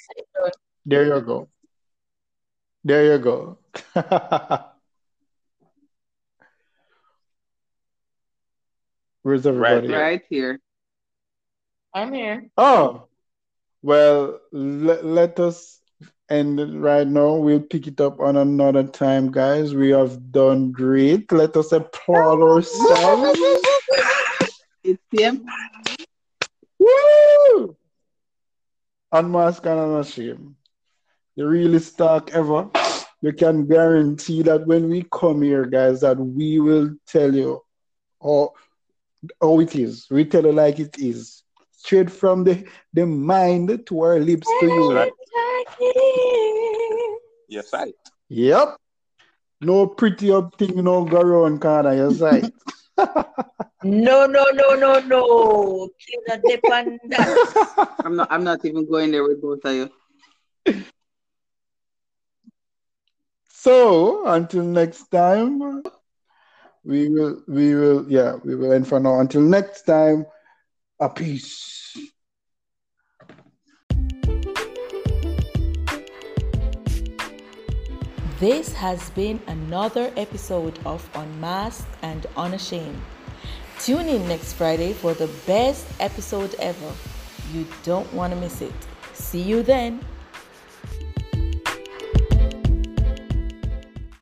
there you go. There you go. Where's everybody? here. right here. I'm here. Oh, well, let, let us end it right now. We'll pick it up on another time, guys. We have done great. Let us applaud ourselves. It's him. Woo! Unmask and unashamed. The realest talk ever. You can guarantee that when we come here, guys, that we will tell you how, how it is. We tell you like it is. Straight from the, the mind to our lips to you. Right. Yes, I. Yep. No pretty up thing, no go around corner, you say. No, no, no, no, no. Clean the dip on that. I'm not I'm not even going there with both of you. So until next time, we will we will yeah, we will end for now. Until next time, a peace. This has been another episode of Unmasked and Unashamed. Tune in next Friday for the best episode ever. You don't want to miss it. See you then.